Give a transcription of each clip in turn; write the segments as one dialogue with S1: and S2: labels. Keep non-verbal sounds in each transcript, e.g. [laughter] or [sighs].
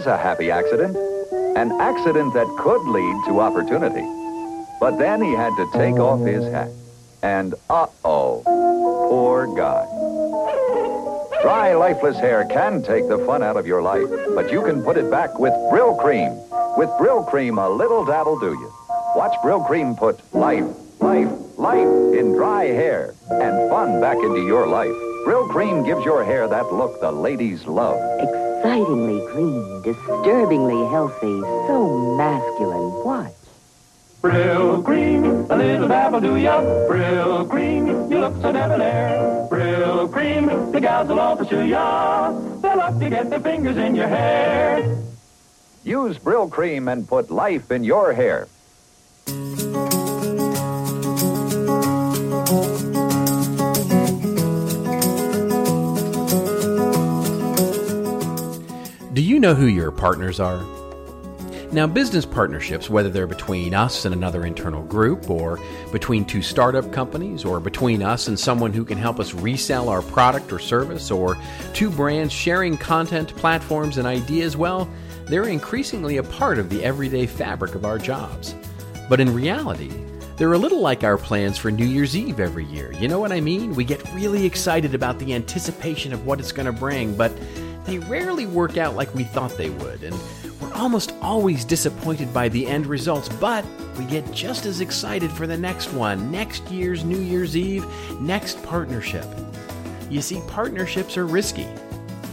S1: was a happy accident, an accident that could lead to opportunity. But then he had to take off his hat. And uh-oh, poor guy. Dry, lifeless hair can take the fun out of your life, but you can put it back with Brylcreem. With Brylcreem, a little dabb'll do you. Watch Brylcreem put life, life, life in dry hair and fun back into your life. Brylcreem gives your hair that look the ladies love.
S2: Excitingly clean, disturbingly healthy, so masculine. Watch.
S3: Brylcreem, a little dabble do ya. Brylcreem, you look so debonair. Brylcreem, the gals will all pursue ya. They'll love to get their fingers in your hair.
S1: Use Brylcreem and put life in your hair.
S4: Do you know who your partners are? Now, business partnerships, whether they're between us and another internal group, or between two startup companies, or between us and someone who can help us resell our product or service, or two brands sharing content, platforms, and ideas, well, they're increasingly a part of the everyday fabric of our jobs. But in reality, they're a little like our plans for New Year's Eve every year. You know what I mean? We get really excited about the anticipation of what it's going to bring, but they rarely work out like we thought they would, and we're almost always disappointed by the end results, but we get just as excited for the next one, next year's New Year's Eve, next partnership. You see, partnerships are risky.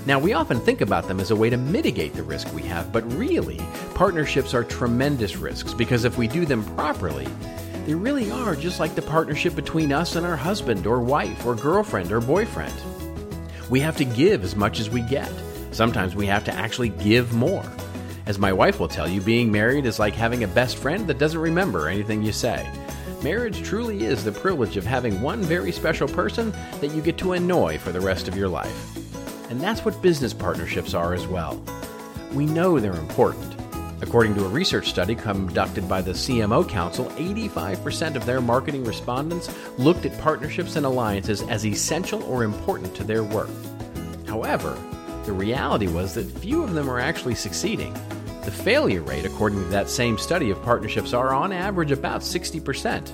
S4: Now, we often think about them as a way to mitigate the risk we have, but really, partnerships are tremendous risks because if we do them properly, they really are just like the partnership between us and our husband or wife or girlfriend or boyfriend. We have to give as much as we get. Sometimes we have to actually give more. As my wife will tell you, being married is like having a best friend that doesn't remember anything you say. Marriage truly is the privilege of having one very special person that you get to annoy for the rest of your life. And that's what business partnerships are as well. We know they're important. According to a research study conducted by the CMO Council, 85% of their marketing respondents looked at partnerships and alliances as essential or important to their work. However, the reality was that few of them are actually succeeding. The failure rate, according to that same study of partnerships, are on average about 60%.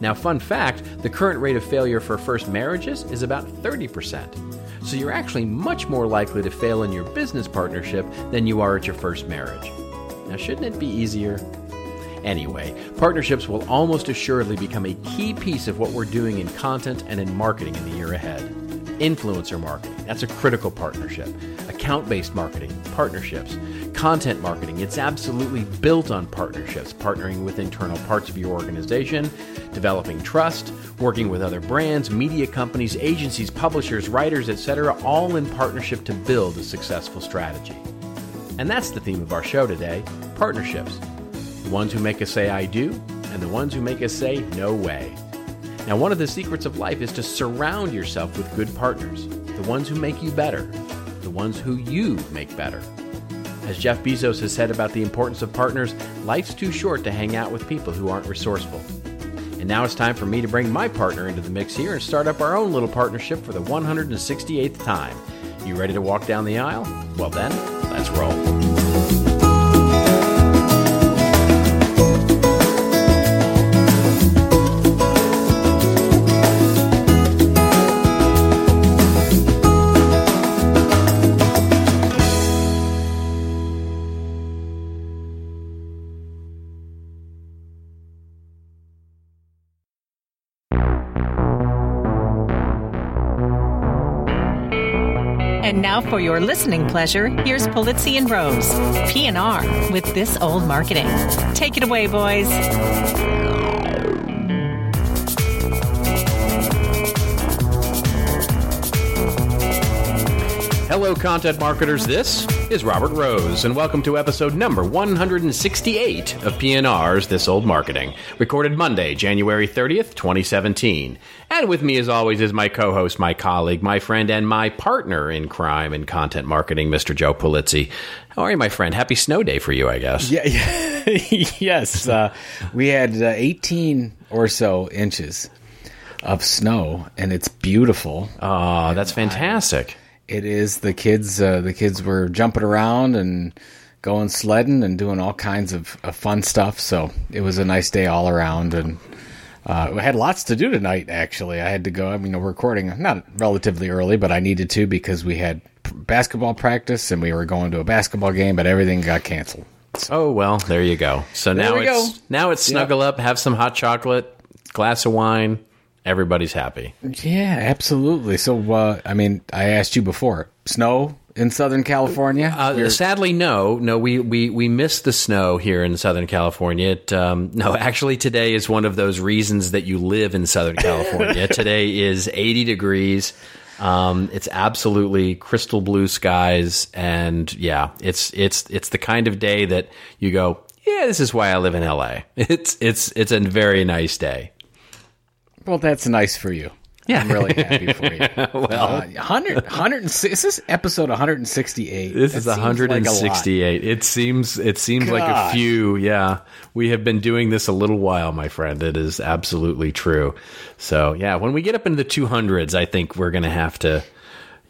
S4: Now, fun fact the current rate of failure for first marriages is about 30%. So you're actually much more likely to fail in your business partnership than you are at your first marriage. Now, shouldn't it be easier? Anyway, partnerships will almost assuredly become a key piece of what we're doing in content and in marketing in the year ahead. Influencer marketing, that's a critical partnership. Account based marketing, partnerships. Content marketing, it's absolutely built on partnerships, partnering with internal parts of your organization, developing trust, working with other brands, media companies, agencies, publishers, writers, etc., all in partnership to build a successful strategy. And that's the theme of our show today partnerships. The ones who make us say, I do, and the ones who make us say, no way. Now, one of the secrets of life is to surround yourself with good partners, the ones who make you better, the ones who you make better. As Jeff Bezos has said about the importance of partners, life's too short to hang out with people who aren't resourceful. And now it's time for me to bring my partner into the mix here and start up our own little partnership for the 168th time. You ready to walk down the aisle? Well, then, let's roll.
S5: Now for your listening pleasure, here's Pulizzi and Rose, P&R with This Old Marketing. Take it away, boys.
S4: Hello, content marketers. This is Robert Rose, and welcome to episode number 168 of PNR's This Old Marketing, recorded Monday, January 30th, 2017. And with me, as always, is my co host, my colleague, my friend, and my partner in crime and content marketing, Mr. Joe Pulizzi. How are you, my friend? Happy snow day for you, I guess.
S6: Yeah, yeah. [laughs] yes. Uh, we had uh, 18 or so inches of snow, and it's beautiful.
S4: Oh, that's fantastic.
S6: It is the kids. Uh, the kids were jumping around and going sledding and doing all kinds of, of fun stuff. So it was a nice day all around, and uh, I had lots to do tonight. Actually, I had to go. I mean, we're recording not relatively early, but I needed to because we had basketball practice and we were going to a basketball game, but everything got canceled.
S4: Oh well, there you go. So now it's
S6: go.
S4: now it's snuggle up, have some hot chocolate, glass of wine. Everybody's happy.
S6: Yeah, absolutely. So, uh, I mean, I asked you before, snow in Southern California.
S4: Uh, sadly, no, no. We we we missed the snow here in Southern California. It, um, [laughs] no, actually, today is one of those reasons that you live in Southern California. [laughs] today is 80 degrees. Um, it's absolutely crystal blue skies, and yeah, it's it's it's the kind of day that you go, yeah, this is why I live in LA. [laughs] It's it's it's a very nice day.
S6: Well, that's nice for you.
S4: Yeah.
S6: I'm really happy for you. [laughs] well, uh, 100, 106, is this episode 168?
S4: This
S6: That
S4: is
S6: seems like
S4: 168. it seems it seems like a few. Yeah, we have been doing this a little while, my friend. It is absolutely true. So yeah, when we get up into the 200s, I think we're gonna have to,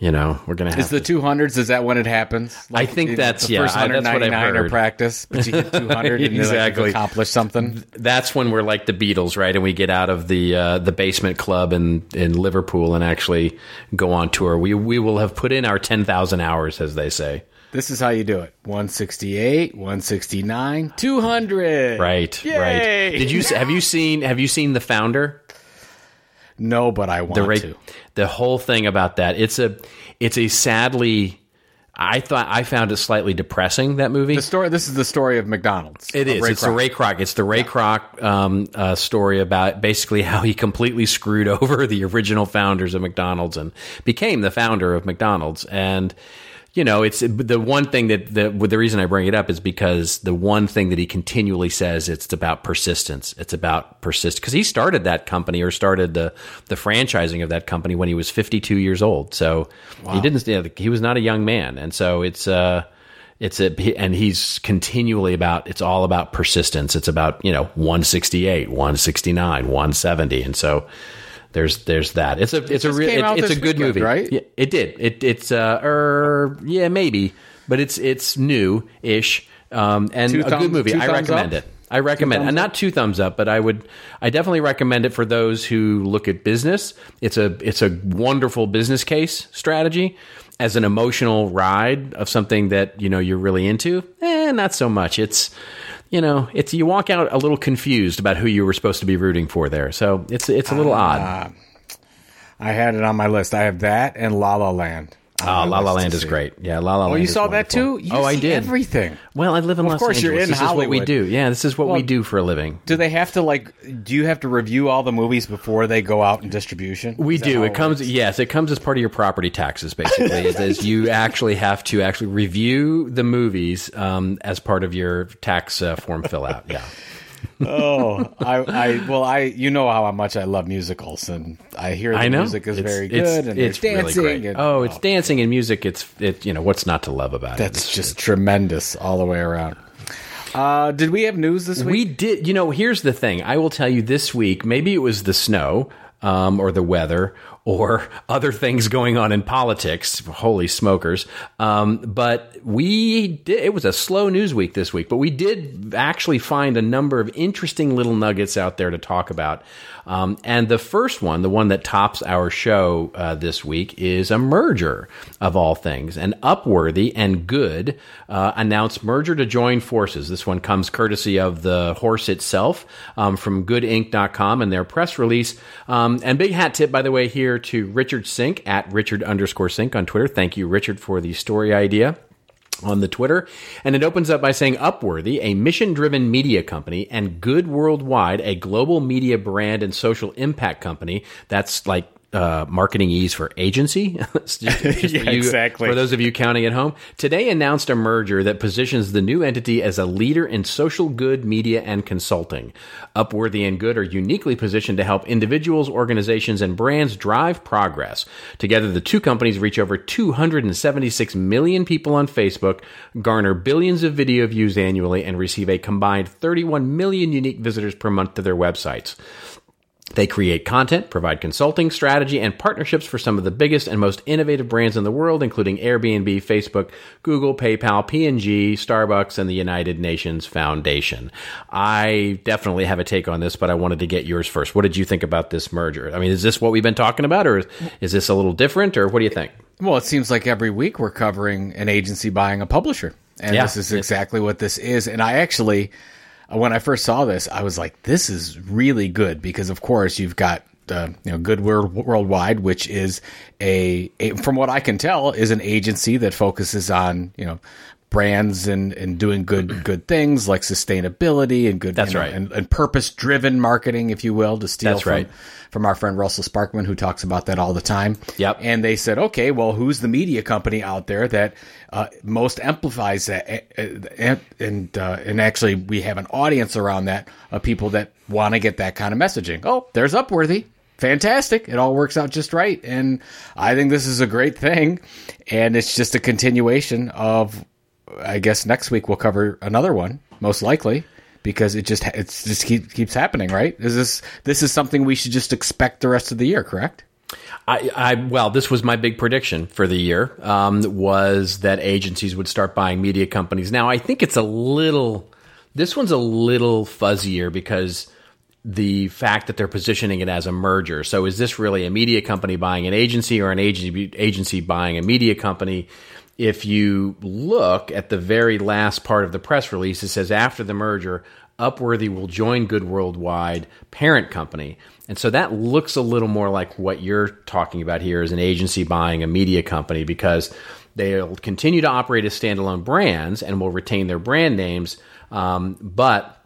S4: you know, we're gonna have
S6: Is the
S4: to.
S6: 200s, is that when it happens?
S4: I think that's-
S6: the
S4: yeah,
S6: first
S4: what I've
S6: 199 are
S4: heard.
S6: practice, but you hit [laughs] 200 and you
S4: Exactly.
S6: like, accomplish something.
S4: That's when we're like the Beatles, right? And we get out of the uh, the basement club in in Liverpool and actually go on tour. We we will have put in our 10,000 hours, as they say.
S6: This is how you do it 168, 169, 200.
S4: Right,
S6: Yay!
S4: right. Did you have you seen have you seen the founder?
S6: No, but I want
S4: the ra-
S6: to.
S4: the whole thing about that it's a it's a sadly I thought I found it slightly depressing that movie.
S6: The story. This is the story of McDonald's.
S4: It
S6: of
S4: is.
S6: Ray
S4: it's the Ray Kroc. It's the Ray Kroc um, uh, story about basically [laughs] how he completely screwed [laughs] over the original founders of McDonald's and became the founder of McDonald's. And you know, it's the one thing that the the reason I bring it up is because the one thing that he continually says it's about persistence. It's about persist because he started that company or started the the franchising of that company when he was 52 years old. So he didn't. You know, he was not a young man, and so it's. uh it's a and he's continually about it's all about persistence it's about you know 168 169 170 and so there's there's that it's a it's a real
S6: came
S4: it's a good
S6: weekend,
S4: movie
S6: right?
S4: yeah, it did it it's uh er yeah maybe but it's it's new ish um and
S6: Two
S4: a
S6: thumbs-
S4: good movie i recommend
S6: up?
S4: it I recommend and not two thumbs up, but I would I definitely recommend it for those who look at business. It's a it's a wonderful business case strategy as an emotional ride of something that you know you're really into. Eh, not so much. It's you know it's you walk out a little confused about who you were supposed to be rooting for there. So it's it's a little
S6: Ah,
S4: odd.
S6: I had it on my list. I have that and La La Land. On
S4: Oh,
S6: my
S4: La La Land is
S6: see.
S4: great. Yeah, La La
S6: Oh,
S4: Land.
S6: you
S4: is
S6: saw that
S4: wonderful.
S6: too? You
S4: oh, I did
S6: everything.
S4: Well, I live in
S6: Of
S4: Los
S6: course,
S4: Angeles.
S6: you're in
S4: this is what we do. Yeah, this is what we do for a living.
S6: Do they have to like? Do you have to review all the movies before they go out in distribution?
S4: We
S6: Is
S4: do. It comes.
S6: works?
S4: Yes, it comes as part of your property taxes. Basically, it says you [laughs] actually have to actually review the movies um, as part of your tax uh, form fill out. Yeah.
S6: Oh, I, I, well, I, you know how much I love musicals, and I hear the
S4: I know
S6: music is
S4: It's-
S6: very
S4: it's-
S6: good, and
S4: it's really
S6: dancing.
S4: great.
S6: and,
S4: oh, it's dancing and music. It's it. You know what's not to love about it?
S6: that's
S4: It's-
S6: just tremendous all the way around. Uh, did we have news this week?
S4: We did. You know, here's the thing. I will tell you this week. Maybe it was the snow, um, or the weather, or other things going on in politics. Holy smokers! Um, but we did. It was a slow news week this week, but we did actually find a number of interesting little nuggets out there to talk about. Um, and the first one, the one that tops our show uh, this week, is a merger of all things. And Upworthy and Good uh, announced merger to join forces. This one comes courtesy of the horse itself um, from goodinc.com and their press release. Um, and big hat tip, by the way, here to Richard Sink at Richard underscore Sink on Twitter. Thank you, Richard, for the story idea on the Twitter. And it opens up by saying Upworthy, a mission driven media company, and Good Worldwide, a global media brand and social impact company. That's like uh, marketingese for agency. [laughs] Just- just [laughs]
S6: Yeah,
S4: for you-
S6: exactly.
S4: For those of you counting at home, today announced a merger that positions the new entity as a leader in social good media and consulting. Upworthy and Good are uniquely positioned to help individuals, organizations, and brands drive progress. Together, the two companies reach over 276 million people on Facebook, garner billions of video views annually, and receive a combined 31 million unique visitors per month to their websites. They create content, provide consulting, strategy, and partnerships for some of the biggest and most innovative brands in the world, including Airbnb, Facebook, Google, PayPal, P&G, Starbucks, and the United Nations Foundation. I definitely have a take on this, but I wanted to get yours first. What did you think about this merger? I mean, is this what we've been talking about, or is this a little different, or what do you think?
S6: Well, it seems like every week we're covering an agency buying a publisher. And
S4: Yeah.
S6: this is exactly what this is. And I actually, when I first saw this, I was like, this is really good because, of course, you've got. Uh, you know, Good World Worldwide, which is a, a, from what I can tell, is an agency that focuses on you know brands and and doing good [clears throat] good things like sustainability and good
S4: That's
S6: you know,
S4: right.
S6: and, and purpose driven marketing, if you will, to steal
S4: That's
S6: from
S4: right.
S6: from our friend Russell Sparkman, who talks about that all the time.
S4: Yep.
S6: And they said, okay, well, who's the media company out there that uh, most amplifies that? And and, uh, and actually, we have an audience around that of people that want to get that kind of messaging. Oh, there's Upworthy. Fantastic. It all works out just right. And I think this is a great thing. And it's just a continuation of, I guess next week we'll cover another one, most likely. Because it just it's just keep, keeps happening, right? Is this this is something we should just expect the rest of the year, correct?
S4: I, I well, this was my big prediction for the year. Um, was that agencies would start buying media companies? Now, I think it's a little. This one's a little fuzzier because the fact that they're positioning it as a merger. So, is this really a media company buying an agency, or an agency agency buying a media company? If you look at the very last part of the press release, it says after the merger, Upworthy will join Good Worldwide parent company. And so that looks a little more like what you're talking about here as an agency buying a media company because they'll continue to operate as standalone brands and will retain their brand names, um, but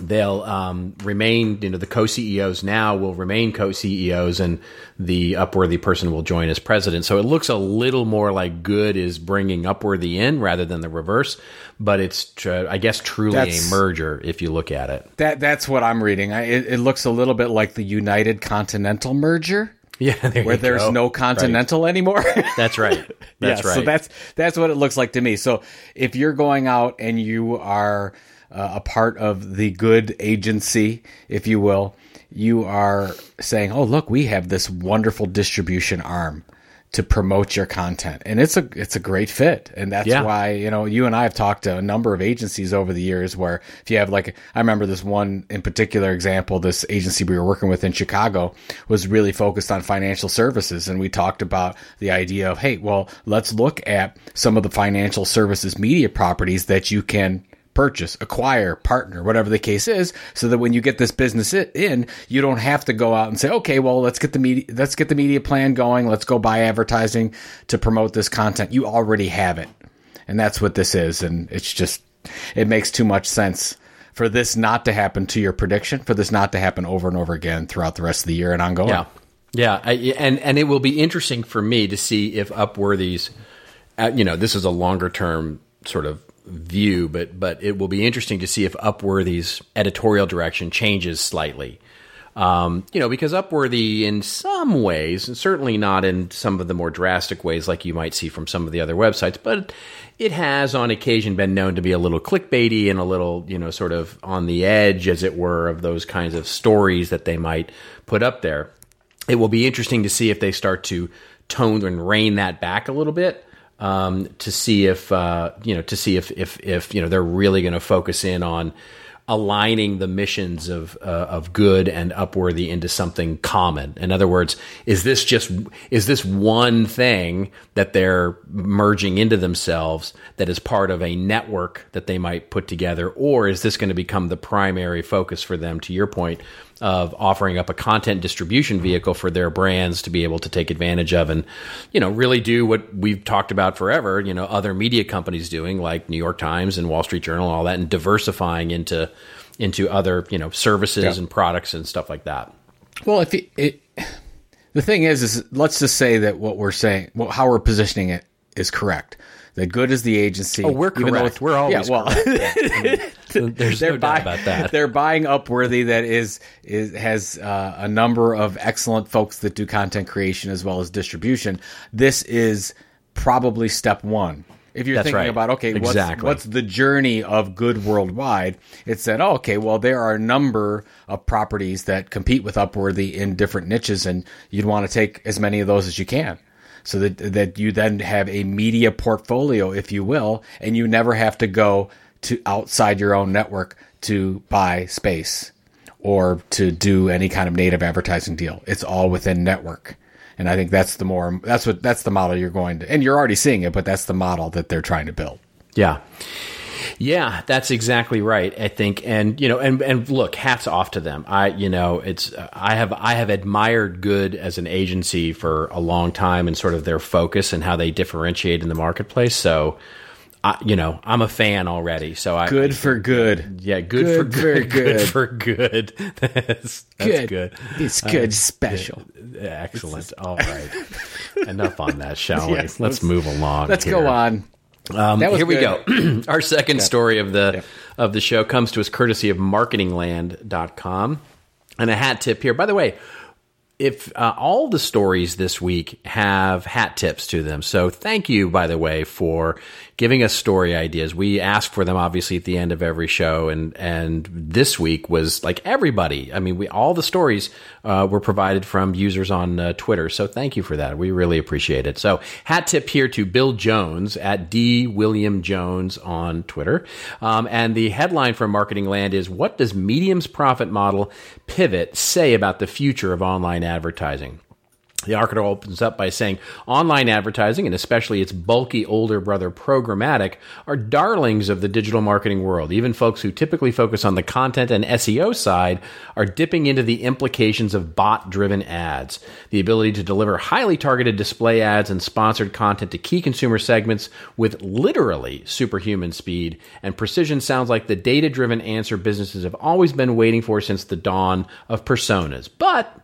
S4: they'll um, remain, you know, the co CEOs now will remain co CEOs and the Upworthy person will join as president. So it looks a little more like Good is bringing Upworthy in rather than the reverse, but it's, tr- I guess, truly
S6: That's-
S4: a merger if you look at it.
S6: That that's what I'm reading. I, it, it looks a little bit like the United Continental merger, [laughs]
S4: Yeah, there
S6: where there's
S4: go.
S6: no Continental anymore. [laughs]
S4: That's right. That's
S6: Yeah,
S4: right.
S6: So that's that's what it looks like to me. So if you're going out and you are uh, a part of the good agency, if you will, you are saying, "Oh, look, we have this wonderful distribution arm." To promote your content, and it's a it's a great fit, and that's
S4: Yeah.
S6: why you know you and I have talked to a number of agencies over the years. Where if you have like, I remember this one in particular example, this agency we were working with in Chicago was really focused on financial services, and we talked about the idea of, hey, well, let's look at some of the financial services media properties that you can purchase, acquire, partner, whatever the case is, so that when you get this business in, you don't have to go out and say, okay, well, let's get the media, let's get the media plan going, let's go buy advertising to promote this content. You already have it, and that's what this is, and it's just, it makes too much sense for this not to happen to your prediction, for this not to happen over and over again throughout the rest of the year and ongoing.
S4: Yeah, yeah, I, and and it will be interesting for me to see if Upworthy's, uh, you know, this is a longer term sort of view, but but it will be interesting to see if Upworthy's editorial direction changes slightly. Um, you know, because Upworthy, in some ways, and certainly not in some of the more drastic ways like you might see from some of the other websites, but it has on occasion been known to be a little clickbaity and a little, you know, sort of on the edge, as it were, of those kinds of stories that they might put up there it will be interesting to see if they start to tone and rein that back a little bit um, to see if uh, you know to see if if if you know they're really going to focus in on aligning the missions of uh, of good and upworthy into something common. In other words, is this just is this one thing that they're merging into themselves that is part of a network that they might put together, or is this going to become the primary focus for them? To your point of offering up a content distribution vehicle for their brands to be able to take advantage of and you know really do what we've talked about forever you know other media companies doing like New York Times and Wall Street Journal and all that and diversifying into into other you know services
S6: Yeah.
S4: and products and stuff like that
S6: Well, if it, it, the thing is, is let's just say that what we're saying, well, how we're positioning it is correct. That good is the agency.
S4: Oh, we're
S6: even though
S4: correct.
S6: it's-
S4: We're always
S6: well, [laughs] [laughs]
S4: there's
S6: they're
S4: no doubt
S6: buying
S4: about that
S6: They're buying Upworthy that is is has uh, a number of excellent folks that do content creation as well as distribution. This is probably step one If you're
S4: That's
S6: thinking
S4: right.
S6: about okay, what's,
S4: Exactly.
S6: what's the journey of good worldwide? It said, oh, okay, well there are a number of properties that compete with Upworthy in different niches, and you'd want to take as many of those as you can, so that that you then have a media portfolio, if you will, and you never have to go to outside your own network to buy space or to do any kind of native advertising deal. It's all within network. And I think that's the more that's what that's the model you're going to and you're already seeing it, but that's the model that they're trying to build.
S4: Yeah. Yeah, that's exactly right. I think, and you know, and and look, hats off to them. I, you know, it's I have I have admired Good as an agency for a long time, and sort of their focus and how they differentiate in the marketplace. So, I, you know, I'm a fan already. So I
S6: Good for good.
S4: yeah, good,
S6: Good
S4: for good, [laughs] good
S6: good.
S4: for good. [laughs] That's, that's good.
S6: It's good special.
S4: Excellent. All right. [laughs] Enough on that, shall we?
S6: Yes,
S4: let's,
S6: let's-
S4: move along.
S6: Let's
S4: here.
S6: go on.
S4: Um, here we go. [clears throat] Our second story of the of the show comes to us courtesy of marketingland.com. And a hat tip here. By the way, if uh, all the stories this week have hat tips to them. So thank you, by the way, for giving us story ideas. We ask for them obviously at the end of every show, and and this week was like everybody. I mean, we all the stories uh, were provided from users on uh, Twitter. So thank you for that. We really appreciate it. So hat tip here to Bill Jones at D William Jones on Twitter, um, and the headline from Marketing Land is "What does Medium's profit model pivot say about the future of online advertising?" The article opens up by saying online advertising, and especially its bulky older brother programmatic, are darlings of the digital marketing world. Even folks who typically focus on the content and SEO side are dipping into the implications of bot driven ads. The ability to deliver highly targeted display ads and sponsored content to key consumer segments with literally superhuman speed and precision sounds like the data driven answer businesses have always been waiting for since the dawn of personas. But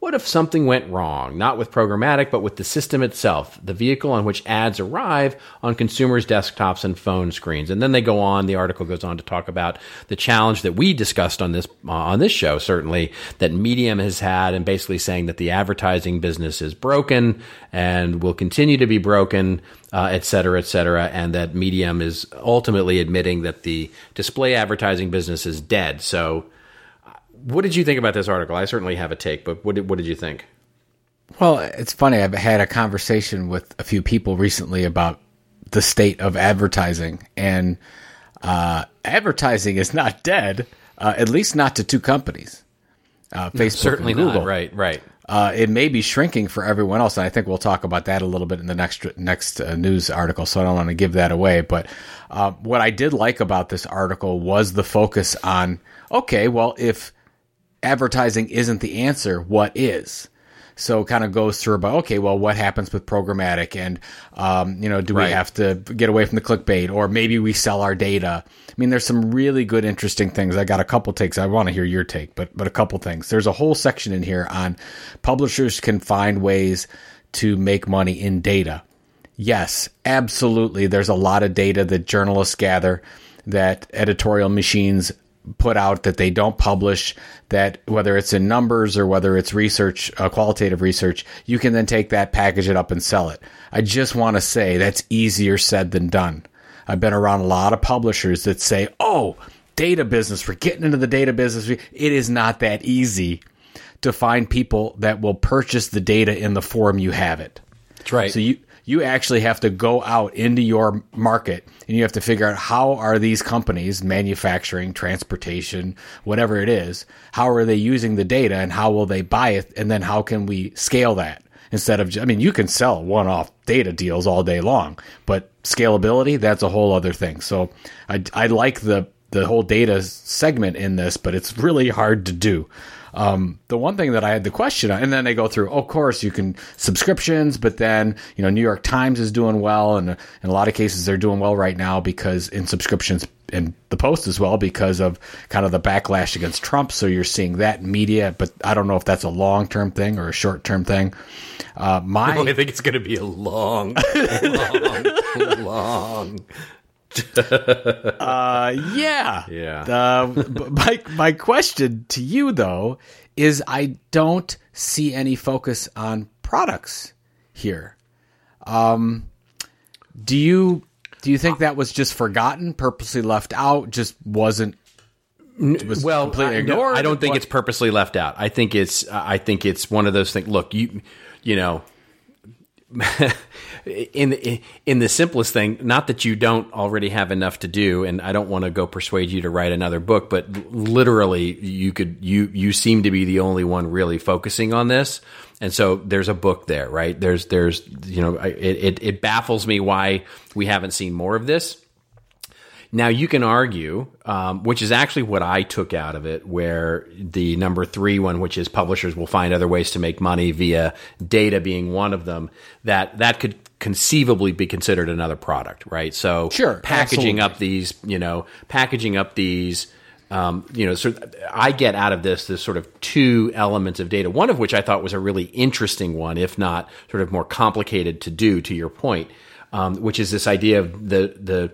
S4: what if something went wrong? Not with programmatic, but with the system itself, the vehicle on which ads arrive on consumers' desktops and phone screens. And then they go on. The article goes on to talk about the challenge that we discussed on this uh, on this show, certainly that Medium has had, and basically saying that the advertising business is broken and will continue to be broken, uh, et cetera, et cetera, and that Medium is ultimately admitting that the display advertising business is dead. So what did you think about this article? I certainly have a take, but what did, what did you think?
S6: Well, it's funny. I've had a conversation with a few people recently about the state of advertising, and uh, advertising is not dead, uh, at least not to two companies, uh, Facebook
S4: Certainly
S6: and Google.
S4: not. Right, right.
S6: Uh, it may be shrinking for everyone else, and I think we'll talk about that a little bit in the next next uh, news article. So I don't want to give that away. But uh, what I did like about this article was the focus on okay, well, if advertising isn't the answer, what is? So kind of goes through about okay, well, what happens with programmatic, and um, you know, do
S4: Right.
S6: we have to get away from the clickbait, or maybe we sell our data? I mean, there's some really good, interesting things. I got a couple takes. I want to hear your take, but but a couple things. There's a whole section in here on publishers can find ways to make money in data. Yes, absolutely. There's a lot of data that journalists gather, that editorial machines put out that they don't publish, that whether it's in numbers or whether it's research, uh, qualitative research, you can then take that, package it up, and sell it. I just want to say that's easier said than done. I've been around a lot of publishers that say, oh, data business, we're getting into the data business. It is not that easy to find people that will purchase the data in the form you have it.
S4: That's right.
S6: So you you actually have to go out into your market and you have to figure out how are these companies manufacturing transportation whatever it is how are they using the data and how will they buy it? And then how can we scale that? Instead of I mean you can sell one off data deals all day long but scalability that's a whole other thing. So I I like the the whole data segment in this but it's really hard to do um, the one thing that I had the question on, and then they go through, of course, you can subscriptions, but then, you know, New York Times is doing well. And in a lot of cases, they're doing well right now because in subscriptions and the Post as well because of kind of the backlash against Trump. So you're seeing that in media, but I don't know if that's a long term thing or a short term thing. Uh, my, [laughs]
S4: I think it's going to be a long, long, long. [laughs]
S6: Uh, yeah,
S4: Yeah.
S6: The, my my question to you though is, I don't see any focus on products here. Um, do you Do you think that was just forgotten, purposely left out, just wasn't was
S4: well,
S6: completely
S4: I,
S6: ignored?
S4: I don't think
S6: What-
S4: it's purposely left out. I think it's I think it's one of those things. Look, you you know, [laughs] in the, in the simplest thing, not that you don't already have enough to do, and I don't want to go persuade you to write another book, but literally, you could you you seem to be the only one really focusing on this, and so there's a book there, right? There's there's you know, it it, it baffles me why we haven't seen more of this. Now you can argue, um, which is actually what I took out of it, where the number three one, which is publishers will find other ways to make money via data being one of them, that that could conceivably be considered another product, right? So
S6: Sure,
S4: packaging
S6: absolutely.
S4: up these, you know, packaging up these. Um, you know, sort of, I get out of this this sort of two elements of data. One of which I thought was a really interesting one, if not sort of more complicated to do. To your point, um, which is this idea of the the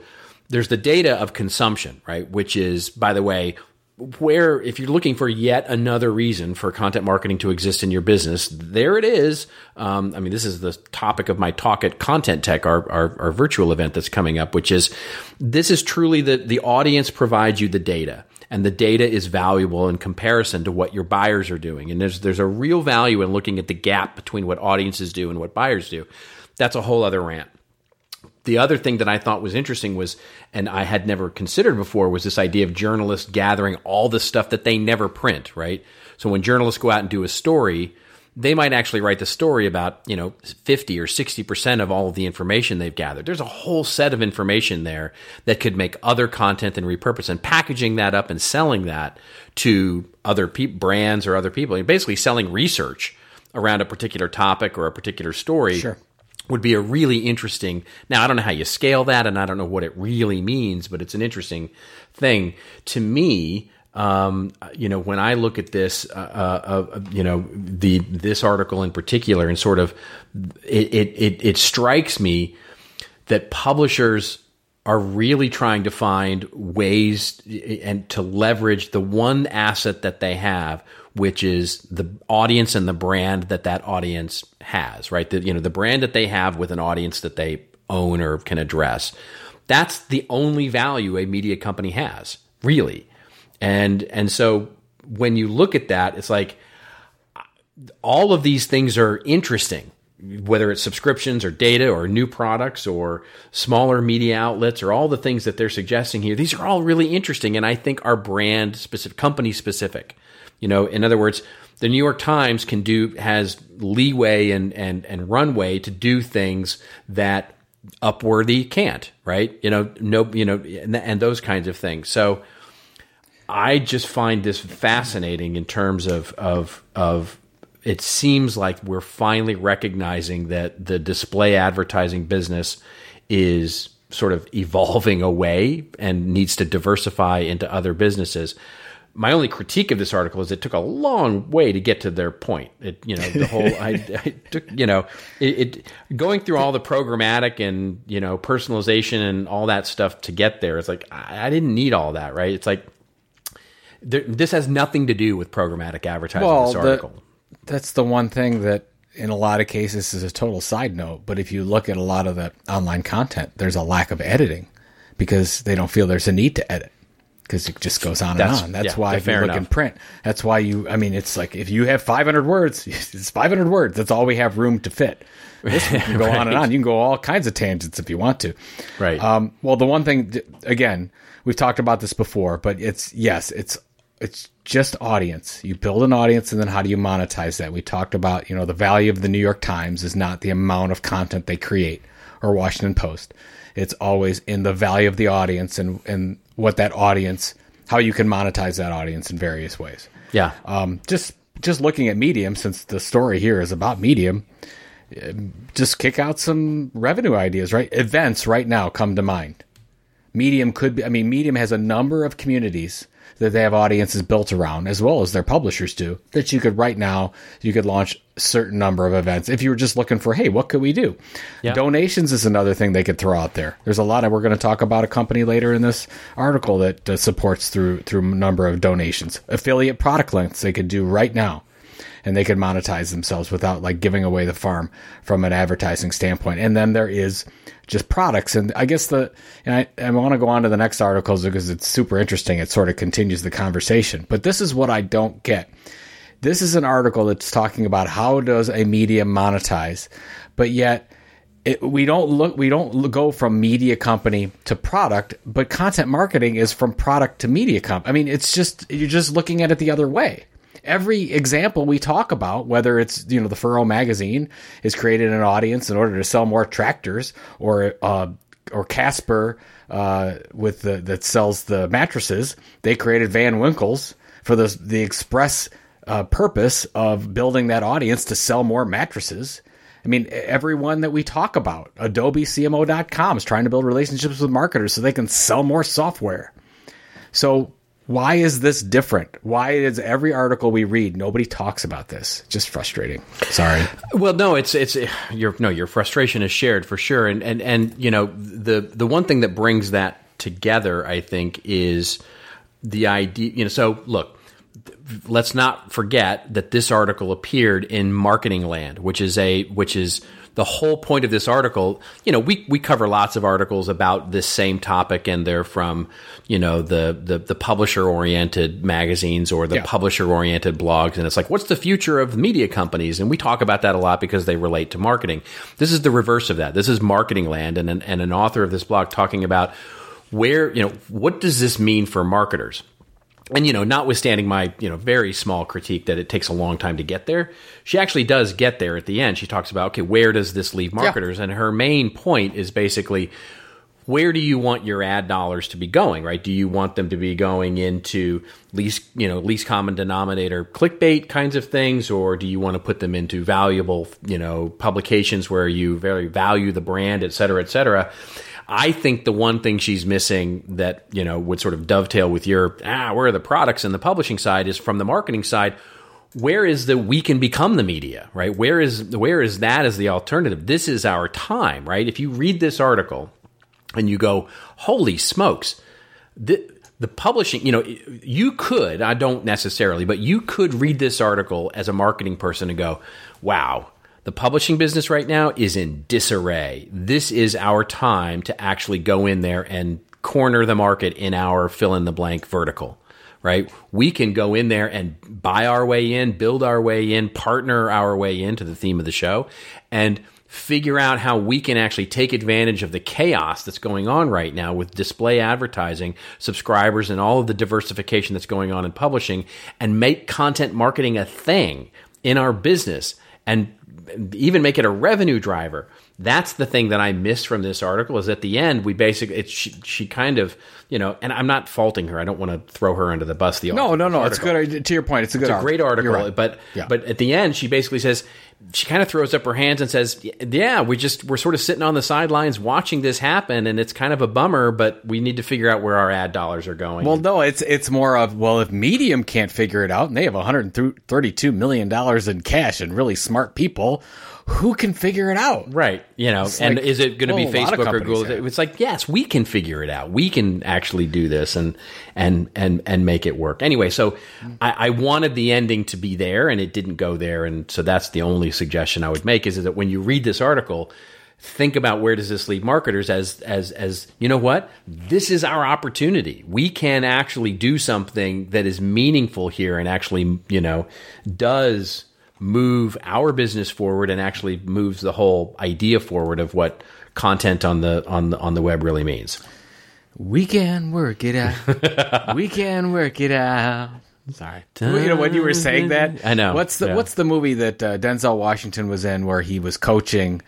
S4: there's the data of consumption, right? Which is, by the way, where if you're looking for yet another reason for content marketing to exist in your business, there it is. Um, I mean, this is the topic of my talk at Content Tech, our, our, our virtual event that's coming up, which is this is truly the the audience provides you the data. And the data is valuable in comparison to what your buyers are doing. And there's there's a real value in looking at the gap between what audiences do and what buyers do. That's a whole other rant the other thing that I thought was interesting was, and I had never considered before, was this idea of journalists gathering all the stuff that they never print, right? So when journalists go out and do a story, they might actually write the story about, you know, 50 or 60% of all of the information they've gathered. There's a whole set of information there that could make other content and repurpose and packaging that up and selling that to other pe- brands or other people. You're basically selling research around a particular topic or a particular story
S6: Sure.
S4: Would be a really interesting. Now, I don't know how you scale that, and I don't know what it really means, but it's an interesting thing to me. Um, you know, when I look at this, uh, uh, uh, you know, the this article in particular, and sort of, it it it, it strikes me that publishers are really trying to find ways and to leverage the one asset that they have which is the audience and the brand that that audience has right? The you know the brand that they have with an audience that they own or can address. That's the only value a media company has really. And and so when you look at that it's like all of these things are interesting, whether it's subscriptions or data or new products or smaller media outlets or all the things that they're suggesting here. These are all really interesting and I think are brand specific, company specific. You know, in other words, the New York Times can do has leeway and and and runway to do things that Upworthy can't, right? You know, no, you know, and, and those kinds of things. So I just find this fascinating in terms of of of it seems like we're finally recognizing that the display advertising business is sort of evolving away and needs to diversify into other businesses. My only critique of this article is it took a long way to get to their point. It, you know, the whole I, [laughs] I took, you know, it, it going through all the programmatic and you know personalization and all that stuff to get there. It's like I, I didn't need all that, right? It's like there, this has nothing to do with programmatic advertising.
S6: Well,
S4: this
S6: the-
S4: article.
S6: That's the one thing that in a lot of cases is a total side note. But if you look at a lot of the online content, there's a lack of editing because they don't feel there's a need to edit because it just goes on
S4: That's-
S6: and on. That's
S4: yeah,
S6: why if you look in print, that's why you, I mean, it's like if you have 500 words, [laughs] it's 500 words. That's all we have room to fit. This [laughs] one can go on and on. You can go all kinds of tangents if you want to.
S4: Right.
S6: Um, well, the one thing, again, we've talked about this before, but it's yes, it's it's just audience. You build an audience, and then how do you monetize that? We talked about you know the value of the New York Times is not the amount of content they create or Washington Post. It's always in the value of the audience and and what that audience, how you can monetize that audience in various ways.
S4: yeah.
S6: Um, just just looking at Medium, since the story here is about Medium, just kick out some revenue ideas. Right, events right now come to mind. Medium could be. I mean, Medium has a number of communities that they have audiences built around, as well as their publishers do. That you could right now you could launch a certain number of events if you were just looking for, hey, what could we do?
S4: Yeah.
S6: Donations is another thing they could throw out there. There's a lot of. We're going to talk about a company later in this article that uh, supports through through a number of donations. Affiliate product links they could do right now. And they could monetize themselves without like giving away the farm from an advertising standpoint. And then there is just products. And I guess the, and I, I want to go on to the next articles because it's super interesting. It sort of continues the conversation. But this is what I don't get. This is an article that's talking about how does a media monetize, but yet it, we don't look we don't go from media company to product, but content marketing is from product to media company. I mean, it's just you're just looking at it the other way. Every example we talk about, whether it's you know the Furrow magazine is created an audience in order to sell more tractors, or uh, or Casper uh, with the that sells the mattresses, they created Van Winkles for the the express uh, purpose of building that audience to sell more mattresses. I mean, everyone that we talk about, AdobeCMO.com is trying to build relationships with marketers so they can sell more software. So, why is this different? Why is every article we read nobody talks about this? Just frustrating. Sorry.
S4: Well, no, it's it's your no your frustration is shared for sure, and and and you know the the one thing that brings that together, I think, is the idea. You know, so look, let's not forget that this article appeared in Marketing Land, which is a which is the whole point of this article. You know, we we cover lots of articles about this same topic, and they're from you know the the, the publisher oriented magazines or the
S6: Yeah.
S4: publisher oriented blogs, and it's like, what's the future of media companies? And we talk about that a lot because they relate to marketing. This is the reverse of that. This is Marketing Land, and an, and an author of this blog talking about where you know what does this mean for marketers and you know notwithstanding my you know very small critique that it takes a long time to get there she actually does get there at the end. She talks about okay where does this leave marketers? And her main point is basically where do you want your ad dollars to be going right? Do you want them to be going into least you know least common denominator clickbait kinds of things? Or do you want to put them into valuable you know publications where you very value the brand et cetera et cetera I think the one thing she's missing that you know would sort of dovetail with your ah where are the products and the publishing side is from the marketing side. Where is the we can become the media right? Where is where is that as the alternative? This is our time, right? If you read this article and you go, holy smokes, the, the publishing, you know, you could, I don't necessarily, but you could read this article as a marketing person and go, wow, the publishing business right now is in disarray. This is our time to actually go in there and corner the market in our fill in the blank vertical, right? We can go in there and buy our way in, build our way in, partner our way into the theme of the show, and figure out how we can actually take advantage of the chaos that's going on right now with display advertising, subscribers, and all of the diversification that's going on in publishing, and make content marketing a thing in our business and even make it a revenue driver. That's the thing that I miss from this article is at the end we basically it's she, she kind of you know and I'm not faulting her I don't want to throw her under the bus the
S6: No, no, no. It's good. To your point, it's a good.
S4: It's a great
S6: article.
S4: article,
S6: right.
S4: but
S6: Yeah.
S4: but at the end, she basically says she kind of throws up her hands and says, "Yeah, we just we're sort of sitting on the sidelines watching this happen, and it's kind of a bummer, but we need to figure out where our ad dollars are going."
S6: Well, no, it's it's more of well, if Medium can't figure it out, and they have 132 million dollars in cash and really smart people, who can figure it out?
S4: Right, you know, and
S6: like,
S4: is it going to
S6: well,
S4: be
S6: oh, of
S4: Facebook or Google?
S6: have.
S4: It's like, yes, we can figure it out. We can actually do this and and and and make it work. Anyway, so I, I wanted the ending to be there, and it didn't go there, and so that's the only suggestion I would make is that when you read this article. Think about where does this leave marketers as as as you know what this is our opportunity. We can actually do something that is meaningful here and actually you know does move our business forward and actually moves the whole idea forward of what content on the on the on the web really means.
S6: We can work it out. [laughs] we can work it out. Sorry, you know when you were saying that.
S4: I know,
S6: What's the
S4: yeah.
S6: What's the movie that uh, Denzel Washington was in where he was coaching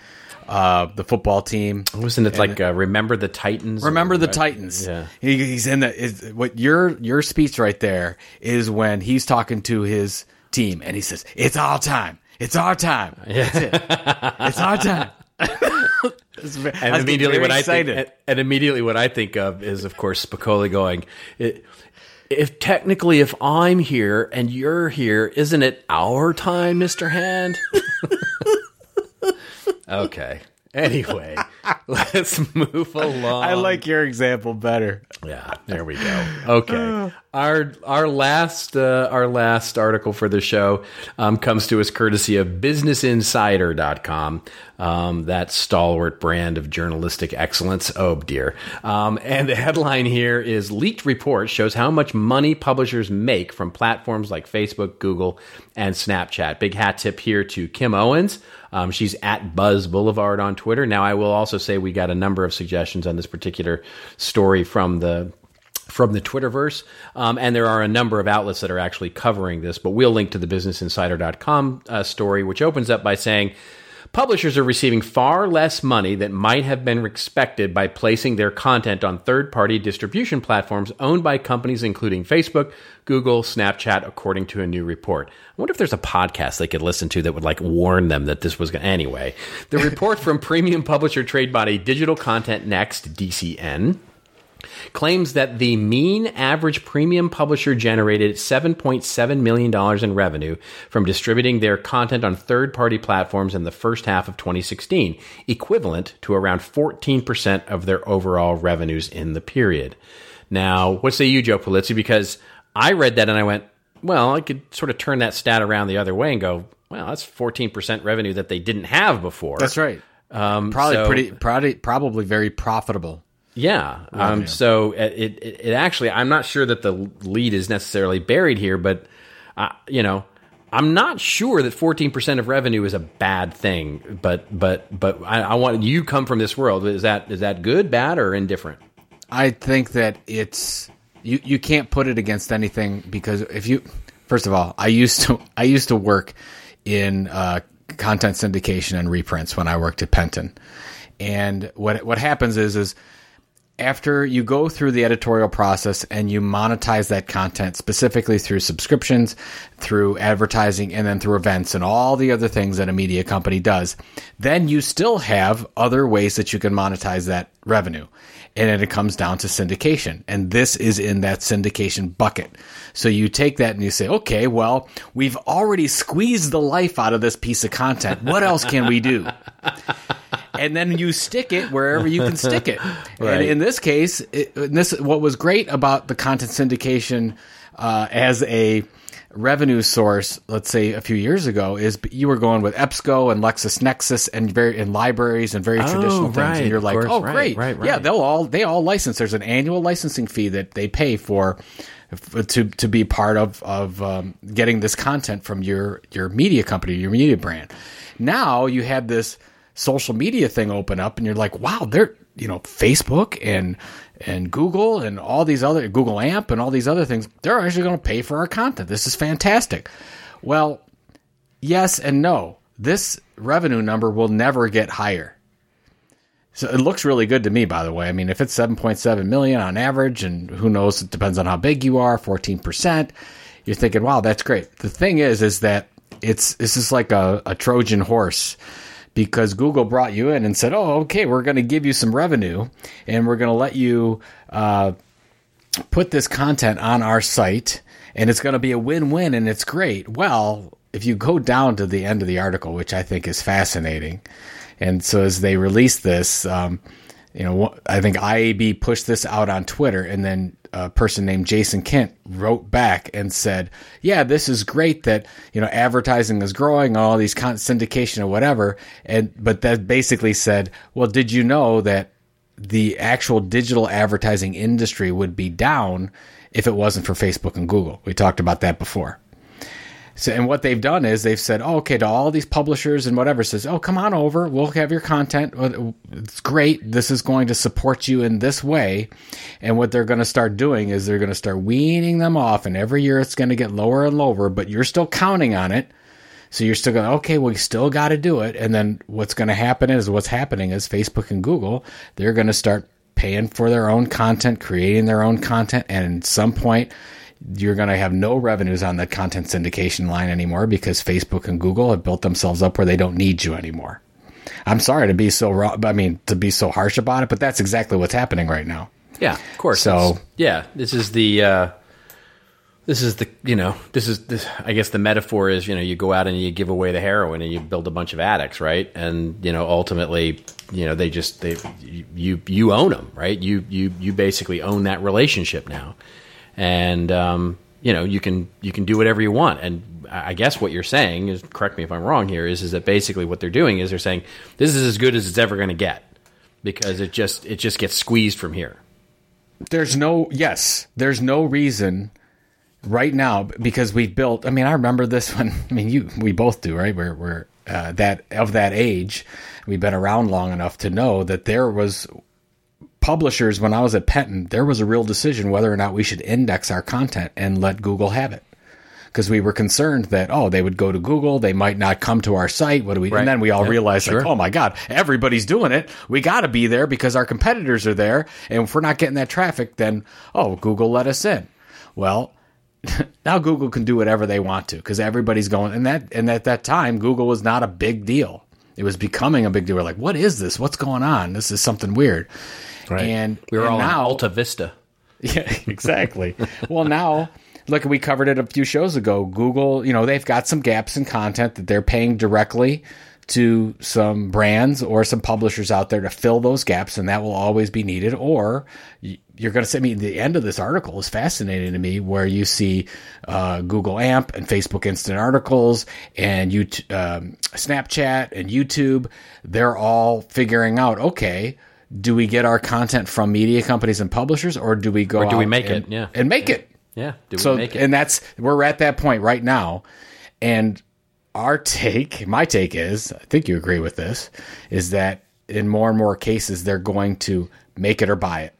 S6: uh, the football team?
S4: Wasn't it like uh, Remember the Titans?
S6: Remember the Titans.
S4: Yeah.
S6: He, he's in the is, what your your speech right there is when he's talking to his team and he says, "It's our time. It's our time. [laughs] It. It's our time." [laughs] It's ve-
S4: And immediately
S6: very
S4: what I think, and, immediately what I think of is, of course, Spicoli going. If technically, if I'm here and you're here, isn't it our time, Mister Hand? [laughs] okay. Anyway, [laughs] let's move along.
S6: I like your example better.
S4: Yeah, there we go. Okay, [sighs] our our last uh, our last article for the show um, comes to us courtesy of BusinessInsider.com. Um, that stalwart brand of journalistic excellence. Oh dear! Um, and the headline here is: Leaked report shows how much money publishers make from platforms like Facebook, Google, and Snapchat. Big hat tip here to Kim Owens. Um, she's at Buzz Boulevard on Twitter. Now, I will also say we got a number of suggestions on this particular story from the from the Twitterverse, um, and there are a number of outlets that are actually covering this. But we'll link to the BusinessInsider.com uh, story, which opens up by saying. Publishers are receiving far less money than might have been expected by placing their content on third party distribution platforms owned by companies including Facebook, Google, Snapchat, according to a new report. I wonder if there's a podcast they could listen to that would like warn them that this was going to. Anyway, the report from premium publisher trade body Digital Content Next, DCN, claims that the mean average premium publisher generated $7.7 million in revenue from distributing their content on third party platforms in the first half of 2016, equivalent to around 14% of their overall revenues in the period. Now, what say you, Joe Pulizzi? Because I read that and I went, well, I could sort of turn that stat around the other way and go, well, that's 14% revenue that they didn't have before.
S6: That's right.
S4: Um,
S6: Probably
S4: so-
S6: pretty, probably, probably very profitable.
S4: Yeah. Um, so it, it, it actually, I'm not sure that the lead is necessarily buried here, but, uh, you know, I'm not sure that 14% of revenue is a bad thing, but, but, but I, I want you come from this world. Is that, is that good, bad, or indifferent?
S6: I think that it's you you can't put it against anything because if you first of all, I used to I used to work in uh, content syndication and reprints when I worked at Penton, and what what happens is is after you go through the editorial process and you monetize that content specifically through subscriptions, through advertising, and then through events and all the other things that a media company does, then you still have other ways that you can monetize that revenue. And then it comes down to syndication. And this is in that syndication bucket. So you take that and you say, okay, well, we've already squeezed the life out of this piece of content. What else can we do? and then you stick it wherever you can stick it. [laughs]
S4: Right.
S6: And in this case, it, this what was great about the content syndication uh, as a revenue source, let's say a few years ago, is you were going with EBSCO and LexisNexis and very in libraries and very traditional things, and you're like,
S4: course,
S6: oh,
S4: right,
S6: great,
S4: right,
S6: yeah, they'll all they all license. There's an annual licensing fee that they pay for. To, to be part of of um, getting this content from your your media company your media brand, now you have this social media thing open up, and you're like, wow, they're you know Facebook and and Google and all these other Google AMP and all these other things, they're actually going to pay for our content. This is fantastic. Well, yes and no. This revenue number will never get higher. So it looks really good to me, by the way. I mean, if it's 7.7 million on average, and who knows, it depends on how big you are, 14%, you're thinking, wow, that's great. The thing is, is that it's, this is like a, a Trojan horse because Google brought you in and said, oh, okay, we're going to give you some revenue and we're going to let you, uh, put this content on our site and it's going to be a win-win and it's great. Well, if you go down to the end of the article, which I think is fascinating, and so as they released this, um, you know, I think IAB pushed this out on Twitter, and then a person named Jason Kint wrote back and said, "Yeah, this is great that you know advertising is growing, all these con- syndication or whatever." And but that basically said, "Well, did you know that the actual digital advertising industry would be down if it wasn't for Facebook and Google?" We talked about that before. So, and what they've done is they've said, oh, okay, to all these publishers and whatever says, oh, come on over. We'll have your content. It's great. This is going to support you in this way. And what they're going to start doing is they're going to start weaning them off. And every year it's going to get lower and lower, but you're still counting on it. So you're still going, okay, we still got to do it. And then what's going to happen is what's happening is Facebook and Google, they're going to start paying for their own content, creating their own content. And at some point, you're going to have no revenues on the content syndication line anymore because Facebook and Google have built themselves up where they don't need you anymore. I'm sorry to be so raw, I mean, to be so harsh about it, but that's exactly what's happening right now.
S4: Yeah, of course.
S6: So-
S4: It's- yeah, this is the uh, this is the you know this is this i guess the metaphor is you know you go out and you give away the heroin and you build a bunch of addicts right and you know ultimately you know they just they you you own them right you you you basically own that relationship now and um you know you can you can do whatever you want. And i guess what you're saying is correct me if i'm wrong here is is that basically what they're doing is they're saying this is as good as it's ever going to get because it just it just gets squeezed from here.
S6: There's no yes there's no reason right now because we built i mean i remember this [laughs] one i mean you we both do right? We're, we're uh, that of that age we've been around long enough to know that there was publishers when i was at penton there was a real decision whether or not we should index our content and let google have it because we were concerned that oh they would go to google they might not come to our site what do we
S4: Right.
S6: and then we all realized
S4: sure.
S6: like oh my god everybody's doing it we got to be there because our competitors are there and if we're not getting that traffic then oh google let us in well [laughs] now Google can do whatever they want to because everybody's going and that and at that time Google was not a big deal. It was becoming a big deal. We're like, what is this? What's going on? This is something weird. And
S4: we were
S6: and
S4: all
S6: now,
S4: on alta vista [laughs]
S6: yeah, exactly. well, now look, we covered it a few shows ago. Google, you know, they've got some gaps in content that they're paying directly to some brands or some publishers out there to fill those gaps, and that will always be needed. Or you're going to see. I mean, the end of this article is fascinating to me, where you see uh, Google AMP and Facebook Instant Articles and YouTube, um, Snapchat and YouTube. They're all figuring out, okay. Do we get our content from media companies and publishers, or do we go
S4: Or do we make
S6: and-
S4: it? Yeah.
S6: and make it?
S4: yeah do we
S6: so
S4: make it
S6: and that's we're at that point right now and our take my take is i think you agree with this is that in more and more cases they're going to make it or buy it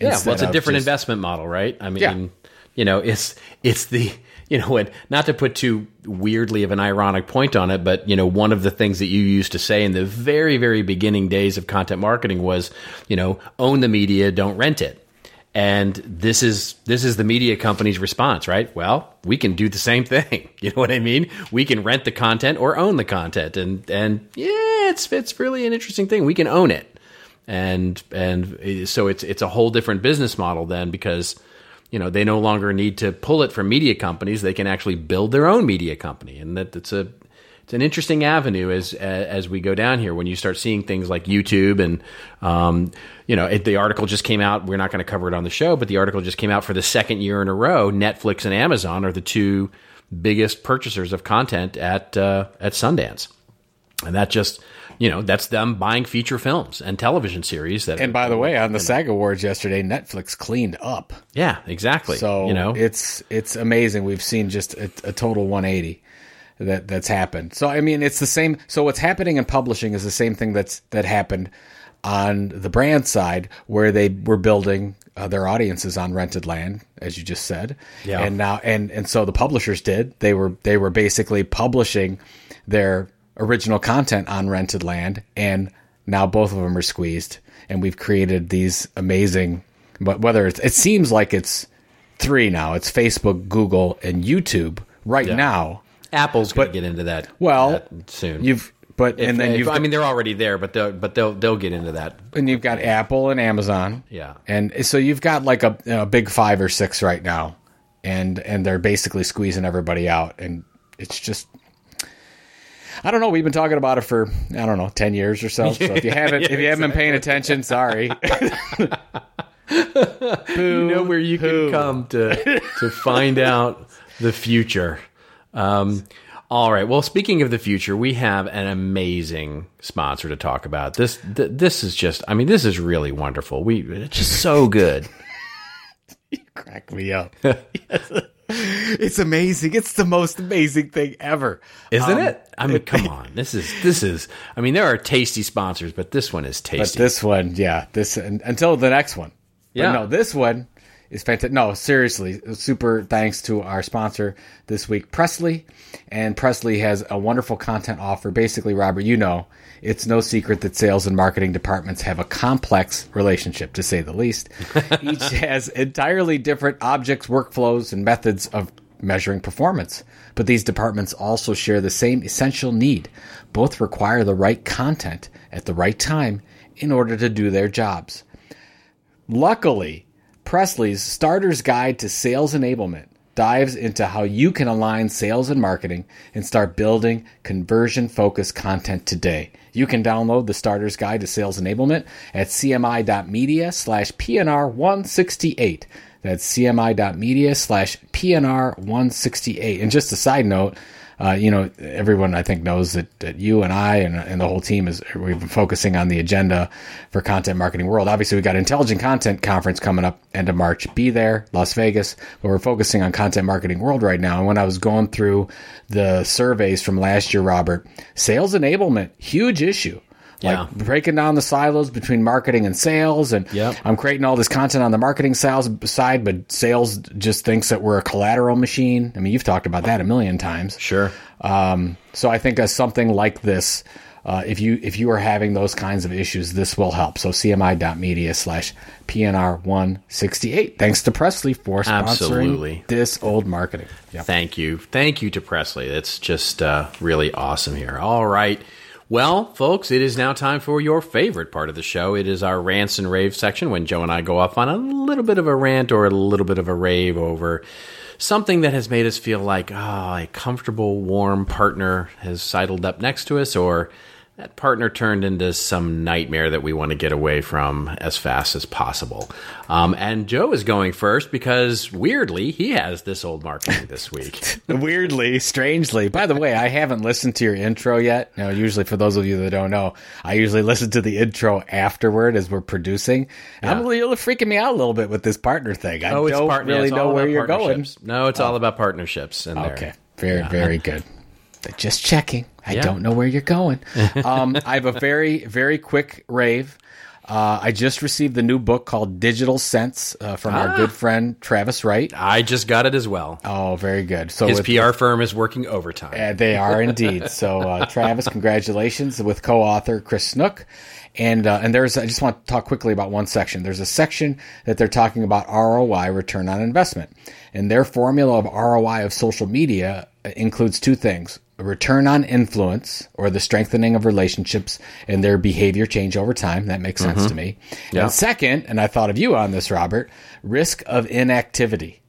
S4: Yeah, well, it's a different
S6: just-
S4: investment model, right? I mean,
S6: Yeah.
S4: you know, it's it's the you know, and not to put too weirdly of an ironic point on it, but you know, one of the things that you used to say in the very very beginning days of content marketing was, you know, own the media, don't rent it. And this is this is the media company's response, right? Well, we can do the same thing. [laughs] You know what I mean? We can rent the content or own the content, and and yeah, it's it's really an interesting thing. We can own it and and so it's it's a whole different business model then because you know they no longer need to pull it from media companies. They can actually build their own media company. And that it's a it's an interesting avenue as as we go down here. When you start seeing things like YouTube and um, you know it, the article just came out. We're not going to cover it on the show but the article just came out for the second year in a row. Netflix and Amazon are the two biggest purchasers of content at uh, at Sundance. And that just you know that's them buying feature films and television series that
S6: and by the way on the sag awards yesterday netflix cleaned up.
S4: Yeah exactly
S6: so
S4: you know.
S6: it's it's amazing. We've seen just a, a total 180 that that's happened. So i mean it's the same so what's happening in publishing is the same thing that's that happened on the brand side where they were building uh, their audiences on rented land as you just said.
S4: Yeah.
S6: and now and and so the publishers did. They were they were basically publishing their original content on rented land and now both of them are squeezed and we've created these amazing but whether it's it seems like it's three now it's facebook google and youtube right now
S4: Apple's going to get into that
S6: well
S4: that soon
S6: you've but
S4: If-
S6: and then
S4: if-
S6: you've
S4: I mean they're already there but they'll but they'll they'll get into that
S6: and you've got Apple and Amazon.
S4: Yeah.
S6: And so you've got like a, a big five or six right now, and and they're basically squeezing everybody out, and it's just. I don't know. We've been talking about it for I don't know ten years or so. So if you [laughs] haven't if you haven't been paying attention, sorry. [laughs]
S4: you know where you can come to to find out the future. Um, all right. Well, speaking of the future, we have an amazing sponsor to talk about. This th- this is just. I mean, this is really wonderful. We it's just so good. [laughs]
S6: You crack me up. [laughs] it's amazing. It's the most amazing thing ever,
S4: Isn't
S6: Um,
S4: it? I mean, come [laughs] on. This is this is. I mean, there are tasty sponsors, but this one is tasty.
S6: But this one, yeah, this un- until the next one. But
S4: Yeah.
S6: no, this one is fantastic. No, seriously, super thanks to our sponsor this week, Pressly. And Pressly has a wonderful content offer. Basically, Robert, you know, it's no secret that sales and marketing departments have a complex relationship, to say the least. [laughs] Each has entirely different objects, workflows, and methods of measuring performance. But these departments also share the same essential need. Both require the right content at the right time in order to do their jobs. Luckily, Pressly's Starter's Guide to Sales Enablement dives into how you can align sales and marketing and start building conversion focused content today. You can download the Starter's Guide to Sales Enablement at cmi.media slash PNR 168. That's cmi.media slash PNR 168. And just a side note, uh, you know, everyone I think knows that, that you and I and, and the whole team is we've been focusing on the agenda for Content Marketing World. Obviously, we got Intelligent Content Conference coming up end of March. Be there, Las Vegas. But we're focusing on Content Marketing World right now. And when I was going through the surveys from last year, Robert, sales enablement huge issue like
S4: Yeah.
S6: breaking down the silos between marketing and sales and
S4: Yep.
S6: i'm creating all this content on the marketing sales side but sales just thinks that we're a collateral machine i mean you've talked about that a million times
S4: Sure.
S6: um, so i think as something like this uh, if you if you are having those kinds of issues this will help so cmi.media slash pnr 168 thanks to pressly for sponsoring
S4: Absolutely.
S6: this old marketing yep.
S4: Thank you. Thank you to Pressly. It's just uh, really awesome here. All right. Well, folks, it is now time for your favorite part of the show. It is our rants and rave section when Joe and I go off on a little bit of a rant or a little bit of a rave over something that has made us feel like, oh, a comfortable, warm partner has sidled up next to us, or that partner turned into some nightmare that we want to get away from as fast as possible. Um, and Joe is going first because weirdly, he has this old marketing this week. [laughs]
S6: Weirdly, strangely. By the way, I haven't listened to your intro yet. Now, usually, for those of you that don't know, I usually listen to the intro afterward as we're producing. I'm really you're freaking me out a little bit with this partner thing. I
S4: Oh,
S6: don't really know where you're going.
S4: No, it's all about partnerships in there.
S6: Okay, very, very [laughs] good. Just checking. I
S4: Yeah.
S6: don't know where you're going. [laughs] um, I have a very, very quick rave. Uh, I just received the new book called Digital Sense uh, from
S4: Ah.
S6: our good friend Travis Wright.
S4: I just got it as well.
S6: Oh, very good. So
S4: His
S6: with-
S4: PR firm is working overtime.
S6: Uh, they are indeed. So, uh, [laughs] Travis, congratulations with co-author Chris Snook. And uh, and there's I just want to talk quickly about one section. There's a section that they're talking about ROI, return on investment, and their formula of ROI of social media includes two things: a return on influence, or the strengthening of relationships and their behavior change over time. That makes sense to me.
S4: Yeah.
S6: And second, and I thought of you on this, Robert, risk of inactivity.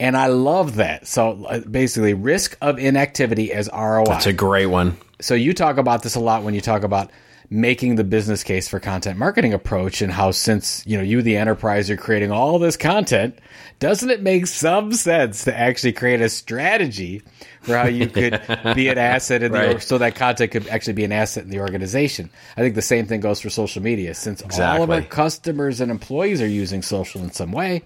S6: And I love that. So uh, basically, risk of inactivity as ROI.
S4: That's a great one.
S6: so you talk about this a lot when you talk about making the business case for content marketing approach and how since you know you the enterprise are creating all this content doesn't it make some sense to actually create a strategy for how you could be an [laughs] asset in the
S4: Right.
S6: so that content could actually be an asset in the organization? I think the same thing goes for social media. Since all of our customers and employees are using social in some way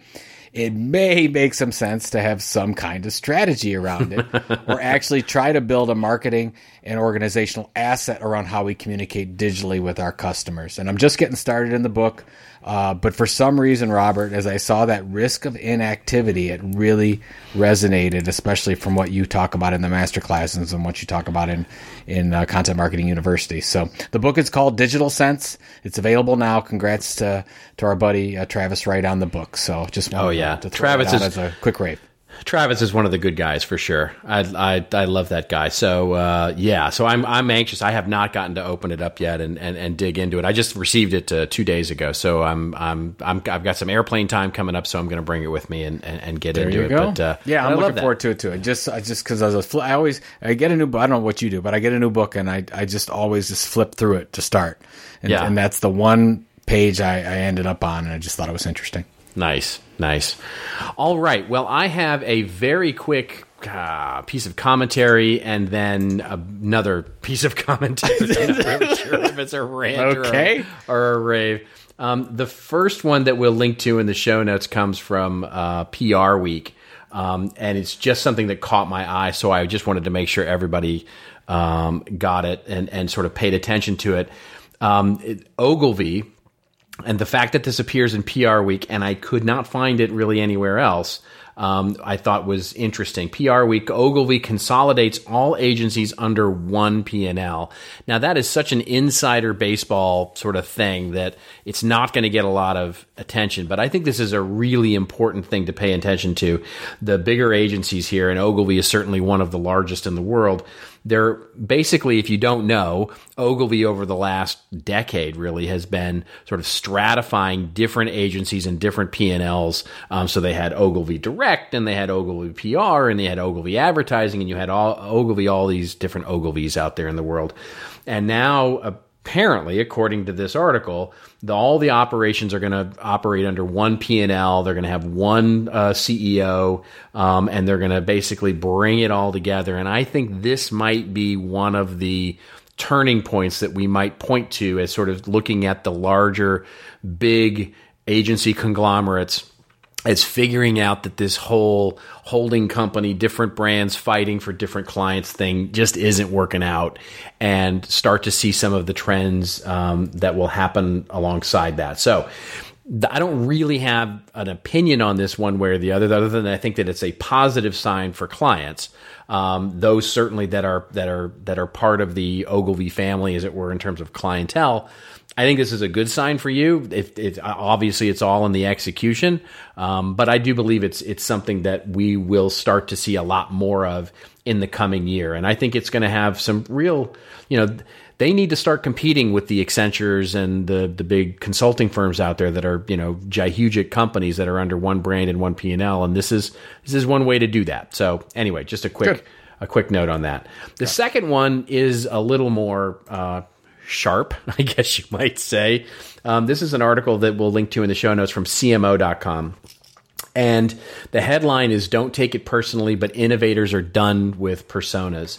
S6: it may make some sense to have some kind of strategy around it [laughs] or actually try to build a marketing and organizational asset around how we communicate digitally with our customers. And I'm just getting started in the book. Uh, but for some reason, Robert, as I saw that risk of inactivity, it really resonated, especially from what you talk about in the master classes and what you talk about in in uh, Content Marketing University. So the book is called Digital Sense. It's available now. Congrats to to our buddy uh, Travis Wright on the book. So just
S4: Oh, yeah.
S6: to throw
S4: Travis is-
S6: as a quick rave.
S4: Travis is one of the good guys for sure. I I, I love that guy. So uh, yeah, so I'm I'm anxious. I have not gotten to open it up yet and, and, and dig into it. I just received it uh, two days ago, so I'm I'm I'm I've got some airplane time coming up, so I'm going to bring it with me and, and, and get
S6: There
S4: into
S6: you
S4: it.
S6: go.
S4: But uh,
S6: yeah, I'm
S4: I
S6: looking forward to it too. I just, I just because I was, fl- I always, I get a new book. I don't know what you do, but I get a new book and I, I just always just flip through it to start, and,
S4: Yeah.
S6: and that's the one page I, I ended up on, and I just thought it was interesting.
S4: Nice, nice. All right. Well, I have a very quick uh, piece of commentary and then another piece of commentary. [laughs] [laughs] I'm sure if it's a rant or a-
S6: Okay.
S4: or, a rave. Um, the first one that we'll link to in the show notes comes from uh, PR Week. Um, and it's just something that caught my eye. So I just wanted to make sure everybody um, got it and, and sort of paid attention to it. Um, it Ogilvy, and the fact that this appears in PR Week and I could not find it really anywhere else, um, I thought was interesting. PR Week, Ogilvy consolidates all agencies under one P&L. Now that is such an insider baseball sort of thing that it's not going to get a lot of attention, but I think this is a really important thing to pay attention to. The bigger agencies here, and Ogilvy is certainly one of the largest in the world, they're basically, if you don't know, Ogilvy over the last decade really has been sort of stratifying different agencies and different P&Ls. Um, so they had Ogilvy Direct and they had Ogilvy PR and they had Ogilvy Advertising and you had all, Ogilvy, all these different Ogilvys out there in the world. And now, apparently, according to this article, the, all the operations are going to operate under one P and L. They're going to have one uh, CEO, um, and they're going to basically bring it all together. And I think this might be one of the turning points that we might point to as sort of looking at the larger, big agency conglomerates as figuring out that this whole holding company, different brands fighting for different clients thing just isn't working out, and start to see some of the trends um, that will happen alongside that. So. I don't really have an opinion on this one way or the other, other than I think that it's a positive sign for clients. Um, those certainly that are that are that are part of the Ogilvy family, as it were, in terms of clientele. I think this is a good sign for you. If, if obviously it's all in the execution, um, but I do believe it's it's something that we will start to see a lot more of in the coming year, and I think it's going to have some real, you know, they need to start competing with the Accentures and the the big consulting firms out there that are you know gigantic companies that are under one brand and one P and L, and this is this is one way to do that. So anyway, just a quick. Good. A quick note on that. The second one is a little more uh, sharp, [laughs] I guess you might say. Um, this is an article that we'll link to in the show notes from CMO.com. And the headline is Don't Take It Personally, but Innovators Are Done with Personas.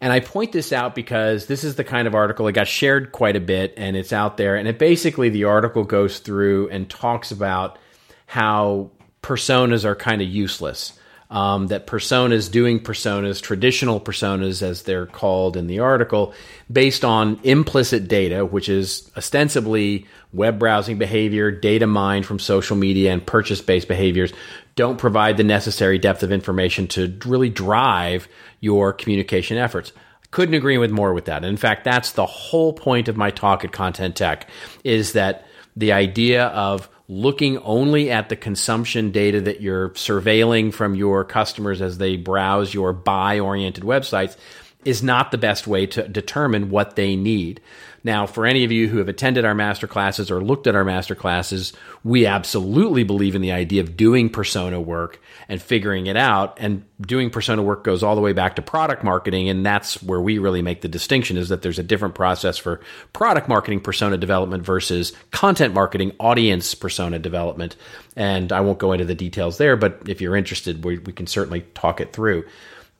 S4: And I point this out because this is the kind of article that got shared quite a bit and it's out there. And it basically, the article goes through and talks about how personas are kind of useless um, that personas doing personas, traditional personas as they're called in the article, based on implicit data, which is ostensibly web browsing behavior, data mined from social media, and purchase based behaviors, don't provide the necessary depth of information to really drive your communication efforts. Couldn't agree with more with that. In fact, that's the whole point of my talk at Content Tech is that the idea of looking only at the consumption data that you're surveilling from your customers as they browse your buy oriented websites is not the best way to determine what they need. Now, for any of you who have attended our master classes or looked at our master classes, we absolutely believe in the idea of doing persona work and figuring it out. And doing persona work goes all the way back to product marketing. And that's where we really make the distinction is that there's a different process for product marketing persona development versus content marketing audience persona development. And I won't go into the details there, but if you're interested, we, we can certainly talk it through.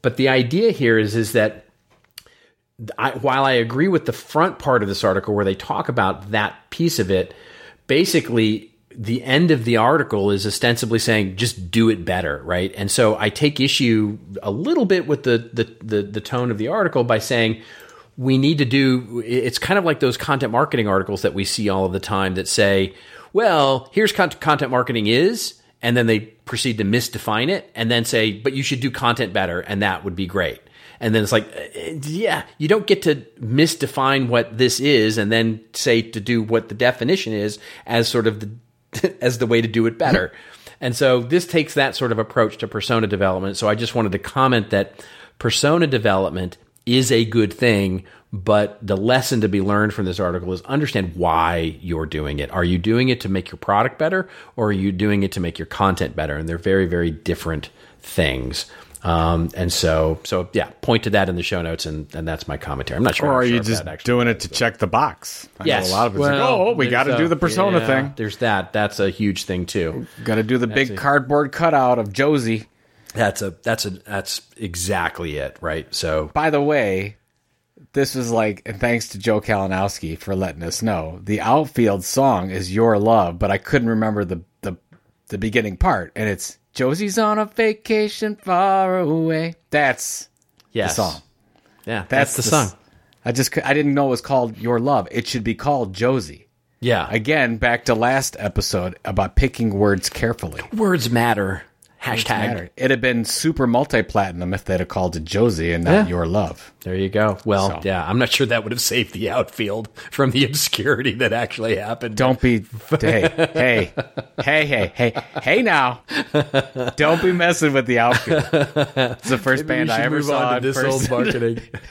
S4: But the idea here is, is that I, while I agree with the front part of this article where they talk about that piece of it, basically the end of the article is ostensibly saying just do it better, right? And so I take issue a little bit with the the the, the tone of the article by saying we need to do it's kind of like those content marketing articles that we see all of the time that say, well, here's content marketing is and then they proceed to misdefine it and then say, but you should do content better and that would be great and then it's like yeah you don't get to misdefine what this is and then say to do what the definition is as sort of the [laughs] as the way to do it better and so this takes that sort of approach to persona development so i just wanted to comment that persona development is a good thing but the lesson to be learned from this article is understand why you're doing it. Are you doing it to make your product better or are you doing it to make your content better? And they're very, very different things. Um, and so, so yeah, point to that in the show notes, and, and that's my commentary. I'm not sure.
S6: Or are you just doing it to check the box?
S4: I yes,
S6: a lot of it's well, like, oh, we got to do the persona
S4: yeah,
S6: thing.
S4: There's that. That's a huge thing too.
S6: Got to do the that's big a, cardboard cutout of Josie.
S4: That's a that's a that's exactly it, right? So,
S6: by the way, this was like, and thanks to Joe Kalinowski for letting us know. The outfield song is "Your Love," but I couldn't remember the the the beginning part, and it's Josie's on a vacation far away. That's yes. the song.
S4: Yeah, that's, that's the, the, song.
S6: I just I didn't know it was called Your Love. It should be called Josie.
S4: Yeah.
S6: Again, back to last episode about picking words carefully.
S4: Words matter. Hashtag.
S6: It'd have been super multi platinum if they'd have called it Josie and not
S4: Yeah.
S6: your love.
S4: There you go. Well,
S6: So-
S4: yeah, I'm not sure that would have saved the outfield from the obscurity that actually happened.
S6: Don't be [laughs] hey hey hey hey hey hey now. Don't be messing with the outfield. It's the first
S4: Maybe
S6: band I ever saw
S4: on
S6: in
S4: to this old marketing. [laughs]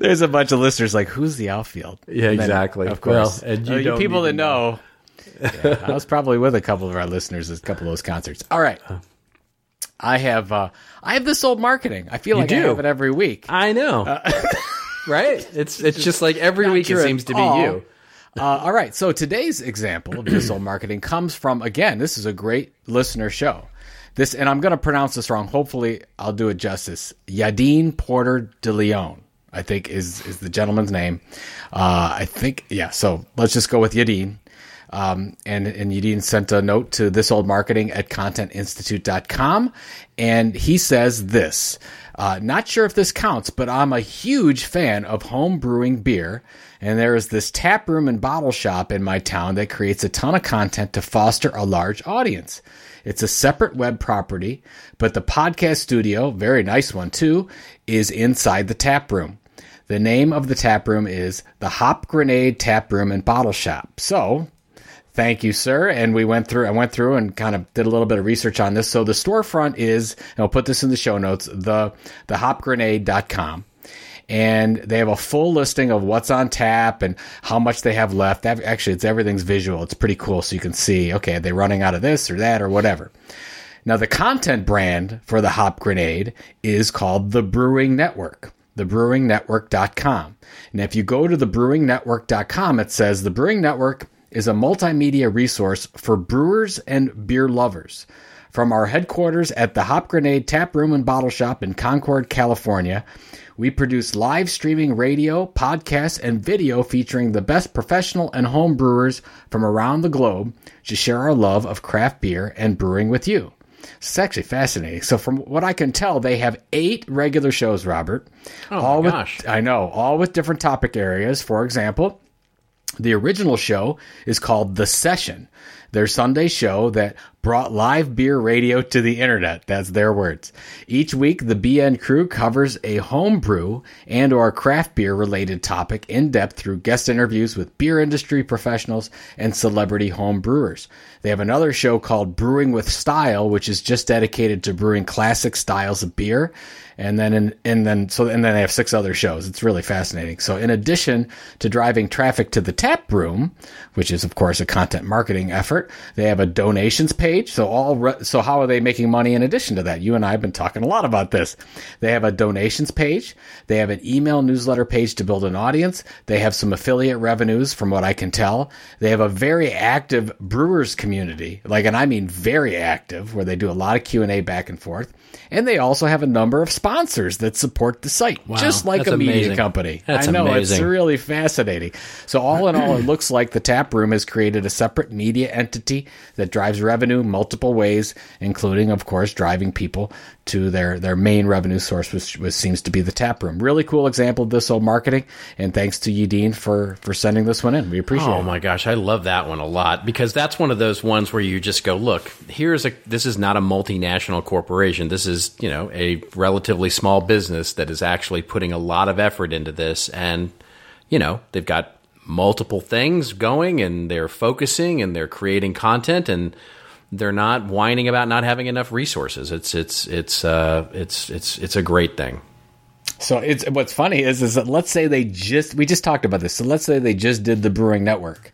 S6: There's a bunch of listeners like, who's the outfield?
S4: Yeah,
S6: then,
S4: exactly.
S6: Of course,
S4: Well, and you
S6: Uh,
S4: don't
S6: people that
S4: to
S6: know. Yeah, I was probably with a couple of our listeners at a couple of those concerts. All right, I have uh, I have this old marketing. I feel
S4: You
S6: like I
S4: do.
S6: have it every week.
S4: I know. [laughs] right? It's it's just like every week it seems to be
S6: all.
S4: you.
S6: Uh, all right, so today's example of this old marketing comes from again. This is a great listener show. This, and I'm going to pronounce this wrong. Hopefully, I'll do it justice. Yadine Porter de Leon, I think is is the gentleman's name. Uh, I think, yeah. So let's just go with Yadine. Um, and, and Yadine sent a note to this old marketing at contentinstitute.com. And he says this, uh, not sure if this counts, but I'm a huge fan of home brewing beer. And there is this tap room and bottle shop in my town that creates a ton of content to foster a large audience. It's a separate web property, but the podcast studio, very nice one too, is inside the tap room. The name of the tap room is the Hop Grenade Tap Room and Bottle Shop. So, thank you, sir. And we went through, I went through and kind of did a little bit of research on this. So the storefront is, and I'll put this in the show notes, the, the hopgrenade.com. And they have a full listing of what's on tap and how much they have left. Actually, it's everything's visual. It's pretty cool. So you can see, okay, are they running out of this or that or whatever. Now, the content brand for the Hop Grenade is called the Brewing Network, thebrewingnetwork.com. And if you go to thebrewingnetwork.com, it says the Brewing Network is a multimedia resource for brewers and beer lovers. From our headquarters at the Hop Grenade Tap Room and Bottle Shop in Concord, California, we produce live streaming radio, podcasts, and video featuring the best professional and home brewers from around the globe to share our love of craft beer and brewing with you. It's actually fascinating. So, from what I can tell, they have eight regular shows, Robert.
S4: Oh,
S6: all
S4: my
S6: with,
S4: gosh.
S6: I know, all with different topic areas. For example, the original show is called The Session, their Sunday show that brought live beer radio to the internet. That's their words. Each week, the BN crew covers a home brew and or craft beer related topic in depth through guest interviews with beer industry professionals and celebrity home brewers. They have another show called Brewing with Style, which is just dedicated to brewing classic styles of beer. And then, in, and then, so, and then they have six other shows. It's really fascinating. So, in addition to driving traffic to the tap room, which is of course a content marketing effort, they have a donations page. So, all, re- so how are they making money in addition to that? You and I have been talking a lot about this. They have a donations page. They have an email newsletter page to build an audience. They have some affiliate revenues from what I can tell. They have a very active brewers community, like, and I mean very active, where they do a lot of Q&A back and forth. And they also have a number of sponsors that support the site, just like a media company.
S4: That's
S6: I know
S4: amazing.
S6: it's really fascinating. So all in all, it looks like the tap room has created a separate media entity that drives revenue multiple ways, including, of course, driving people to their their main revenue source, which, which seems to be the tap room. Really cool example of this old marketing, and thanks to Yadine for for sending this one in. We appreciate
S4: Oh
S6: it.
S4: my gosh, I love that one a lot because that's one of those ones where you just go, look, here's a this is not a multinational corporation. This is, you know, a relatively small business that is actually putting a lot of effort into this and you know, they've got multiple things going and they're focusing and they're creating content and they're not whining about not having enough resources. It's it's it's uh it's it's it's a great thing.
S6: So it's what's funny is is that let's say they just we just talked about this. So let's say they just did the brewing network.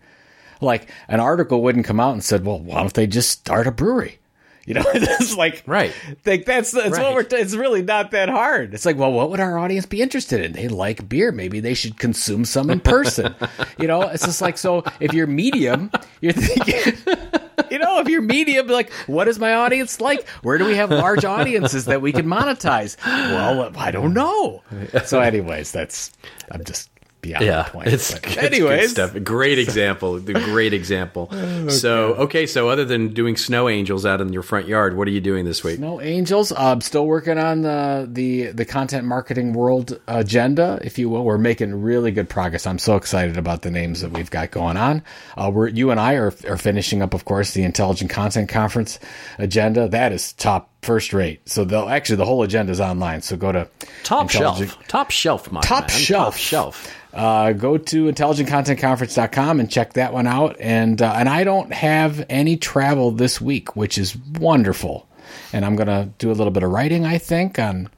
S6: Like an article wouldn't come out and said, "Well, why don't they just start a brewery?" You know, [laughs] it's like
S4: Right.
S6: Like that's that's what we're. T- it's really not that hard. It's like, well, what would our audience be interested in? They like beer. Maybe they should consume some in person. [laughs] you know, it's just like so. If you're medium, you're thinking. [laughs] You know, if you're medium, like, what is my audience like? Where do we have large audiences that we can monetize? Well, I don't know. So, anyways, that's I'm just beyond
S4: yeah,
S6: the point.
S4: it's,
S6: But
S4: it's good
S6: anyways,
S4: stuff. Great example. The great example. [laughs] So, okay, so other than doing snow angels out in your front yard, what are you doing this week?
S6: No angels. Uh, still working on the the the content marketing world agenda, if you will. We're making really good progress. I'm so excited about the names that we've got going on. Uh, we're you and I are are finishing up, of course, the Intelligent Content Conference agenda. That is top first rate. So they'll actually the whole agenda is online. So go to
S4: Top shelf. Top shelf, my
S6: Top
S4: man.
S6: shelf.
S4: Top shelf.
S6: uh, go to intelligentcontentconference.com and check that one out. And uh, and I don't have any travel this week, which is wonderful. And I'm gonna do a little bit of writing, I think, on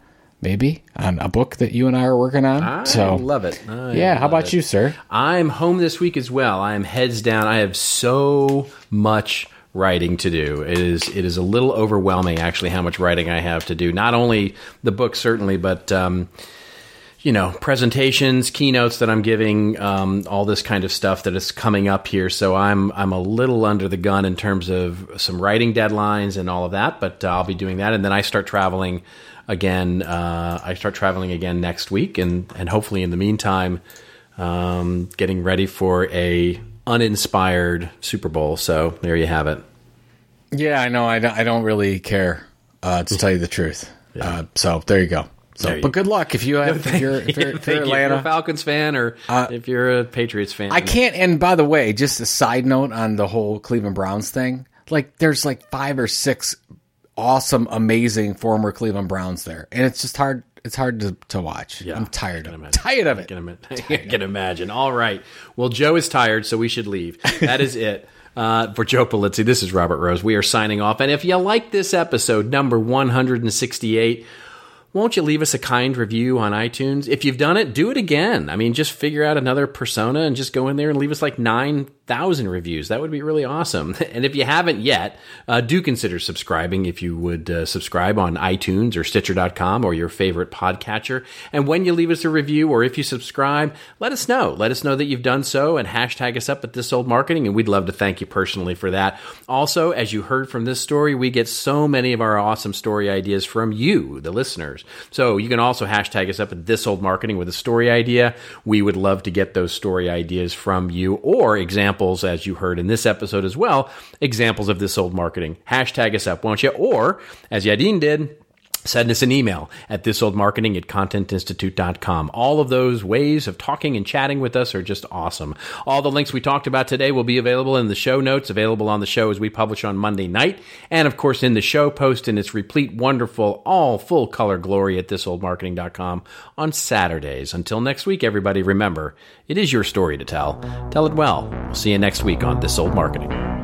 S6: maybe on a book that you and I are working on.
S4: I
S6: so
S4: love it. I
S6: yeah, how about
S4: it.
S6: you, sir?
S4: I'm home this week as well. I am heads down. I have so much writing to do. It is it is a little overwhelming actually how much writing I have to do. Not only the book certainly, but um, you know presentations, keynotes that I'm giving, um, all this kind of stuff that is coming up here. So I'm I'm a little under the gun in terms of some writing deadlines and all of that. But uh, I'll be doing that, and then I start traveling again. Uh, I start traveling again next week, and and hopefully in the meantime, um, getting ready for a uninspired Super Bowl. So there you have it.
S6: Yeah, I know. I don't, I don't really care uh, to tell you the truth. Uh, so there you go. So,
S4: you
S6: but good luck if you have [laughs] if you're, if you're, if you're
S4: you. If you're
S6: Atlanta.
S4: a Falcons fan or if you're a Patriots fan.
S6: I can't. And by the way, just a side note on the whole Cleveland Browns thing. Like, there's like five or six awesome, amazing former Cleveland Browns there, and it's just hard. It's hard to, to watch. I'm tired of it. Tired of
S4: I
S6: it.
S4: can, ima- [laughs] I can imagine. All right. Well, Joe is tired, so we should leave. That is it. Uh, for Joe Pulizzi, this is Robert Rose. We are signing off. And if you like this episode, number 168, won't you leave us a kind review on iTunes? If you've done it, do it again. I mean, just figure out another persona and just go in there and leave us like 9,000 reviews. That would be really awesome. [laughs] And if you haven't yet, uh, do consider subscribing if you would uh, subscribe on iTunes or Stitcher.com or your favorite podcatcher. And when you leave us a review or if you subscribe, let us know. Let us know that you've done so and hashtag us up at This Old Marketing. And we'd love to thank you personally for that. Also, as you heard from this story, we get so many of our awesome story ideas from you, the listeners. So you can also hashtag us up at This Old Marketing with a story idea. We would love to get those story ideas from you or examples, as you heard in this episode as well, examples of this old marketing. Hashtag us up, won't you? Or, as Yadin did, Send us an email at thisoldmarketing at contentinstitute.com. All of those ways of talking and chatting with us are just awesome. All the links we talked about today will be available in the show notes, available on the show as we publish on Monday night, and of course in the show post in its replete, wonderful, all full color glory at thisoldmarketing.com on Saturdays. Until next week, everybody, remember, it is your story to tell. Tell it well. We'll see you next week on This Old Marketing.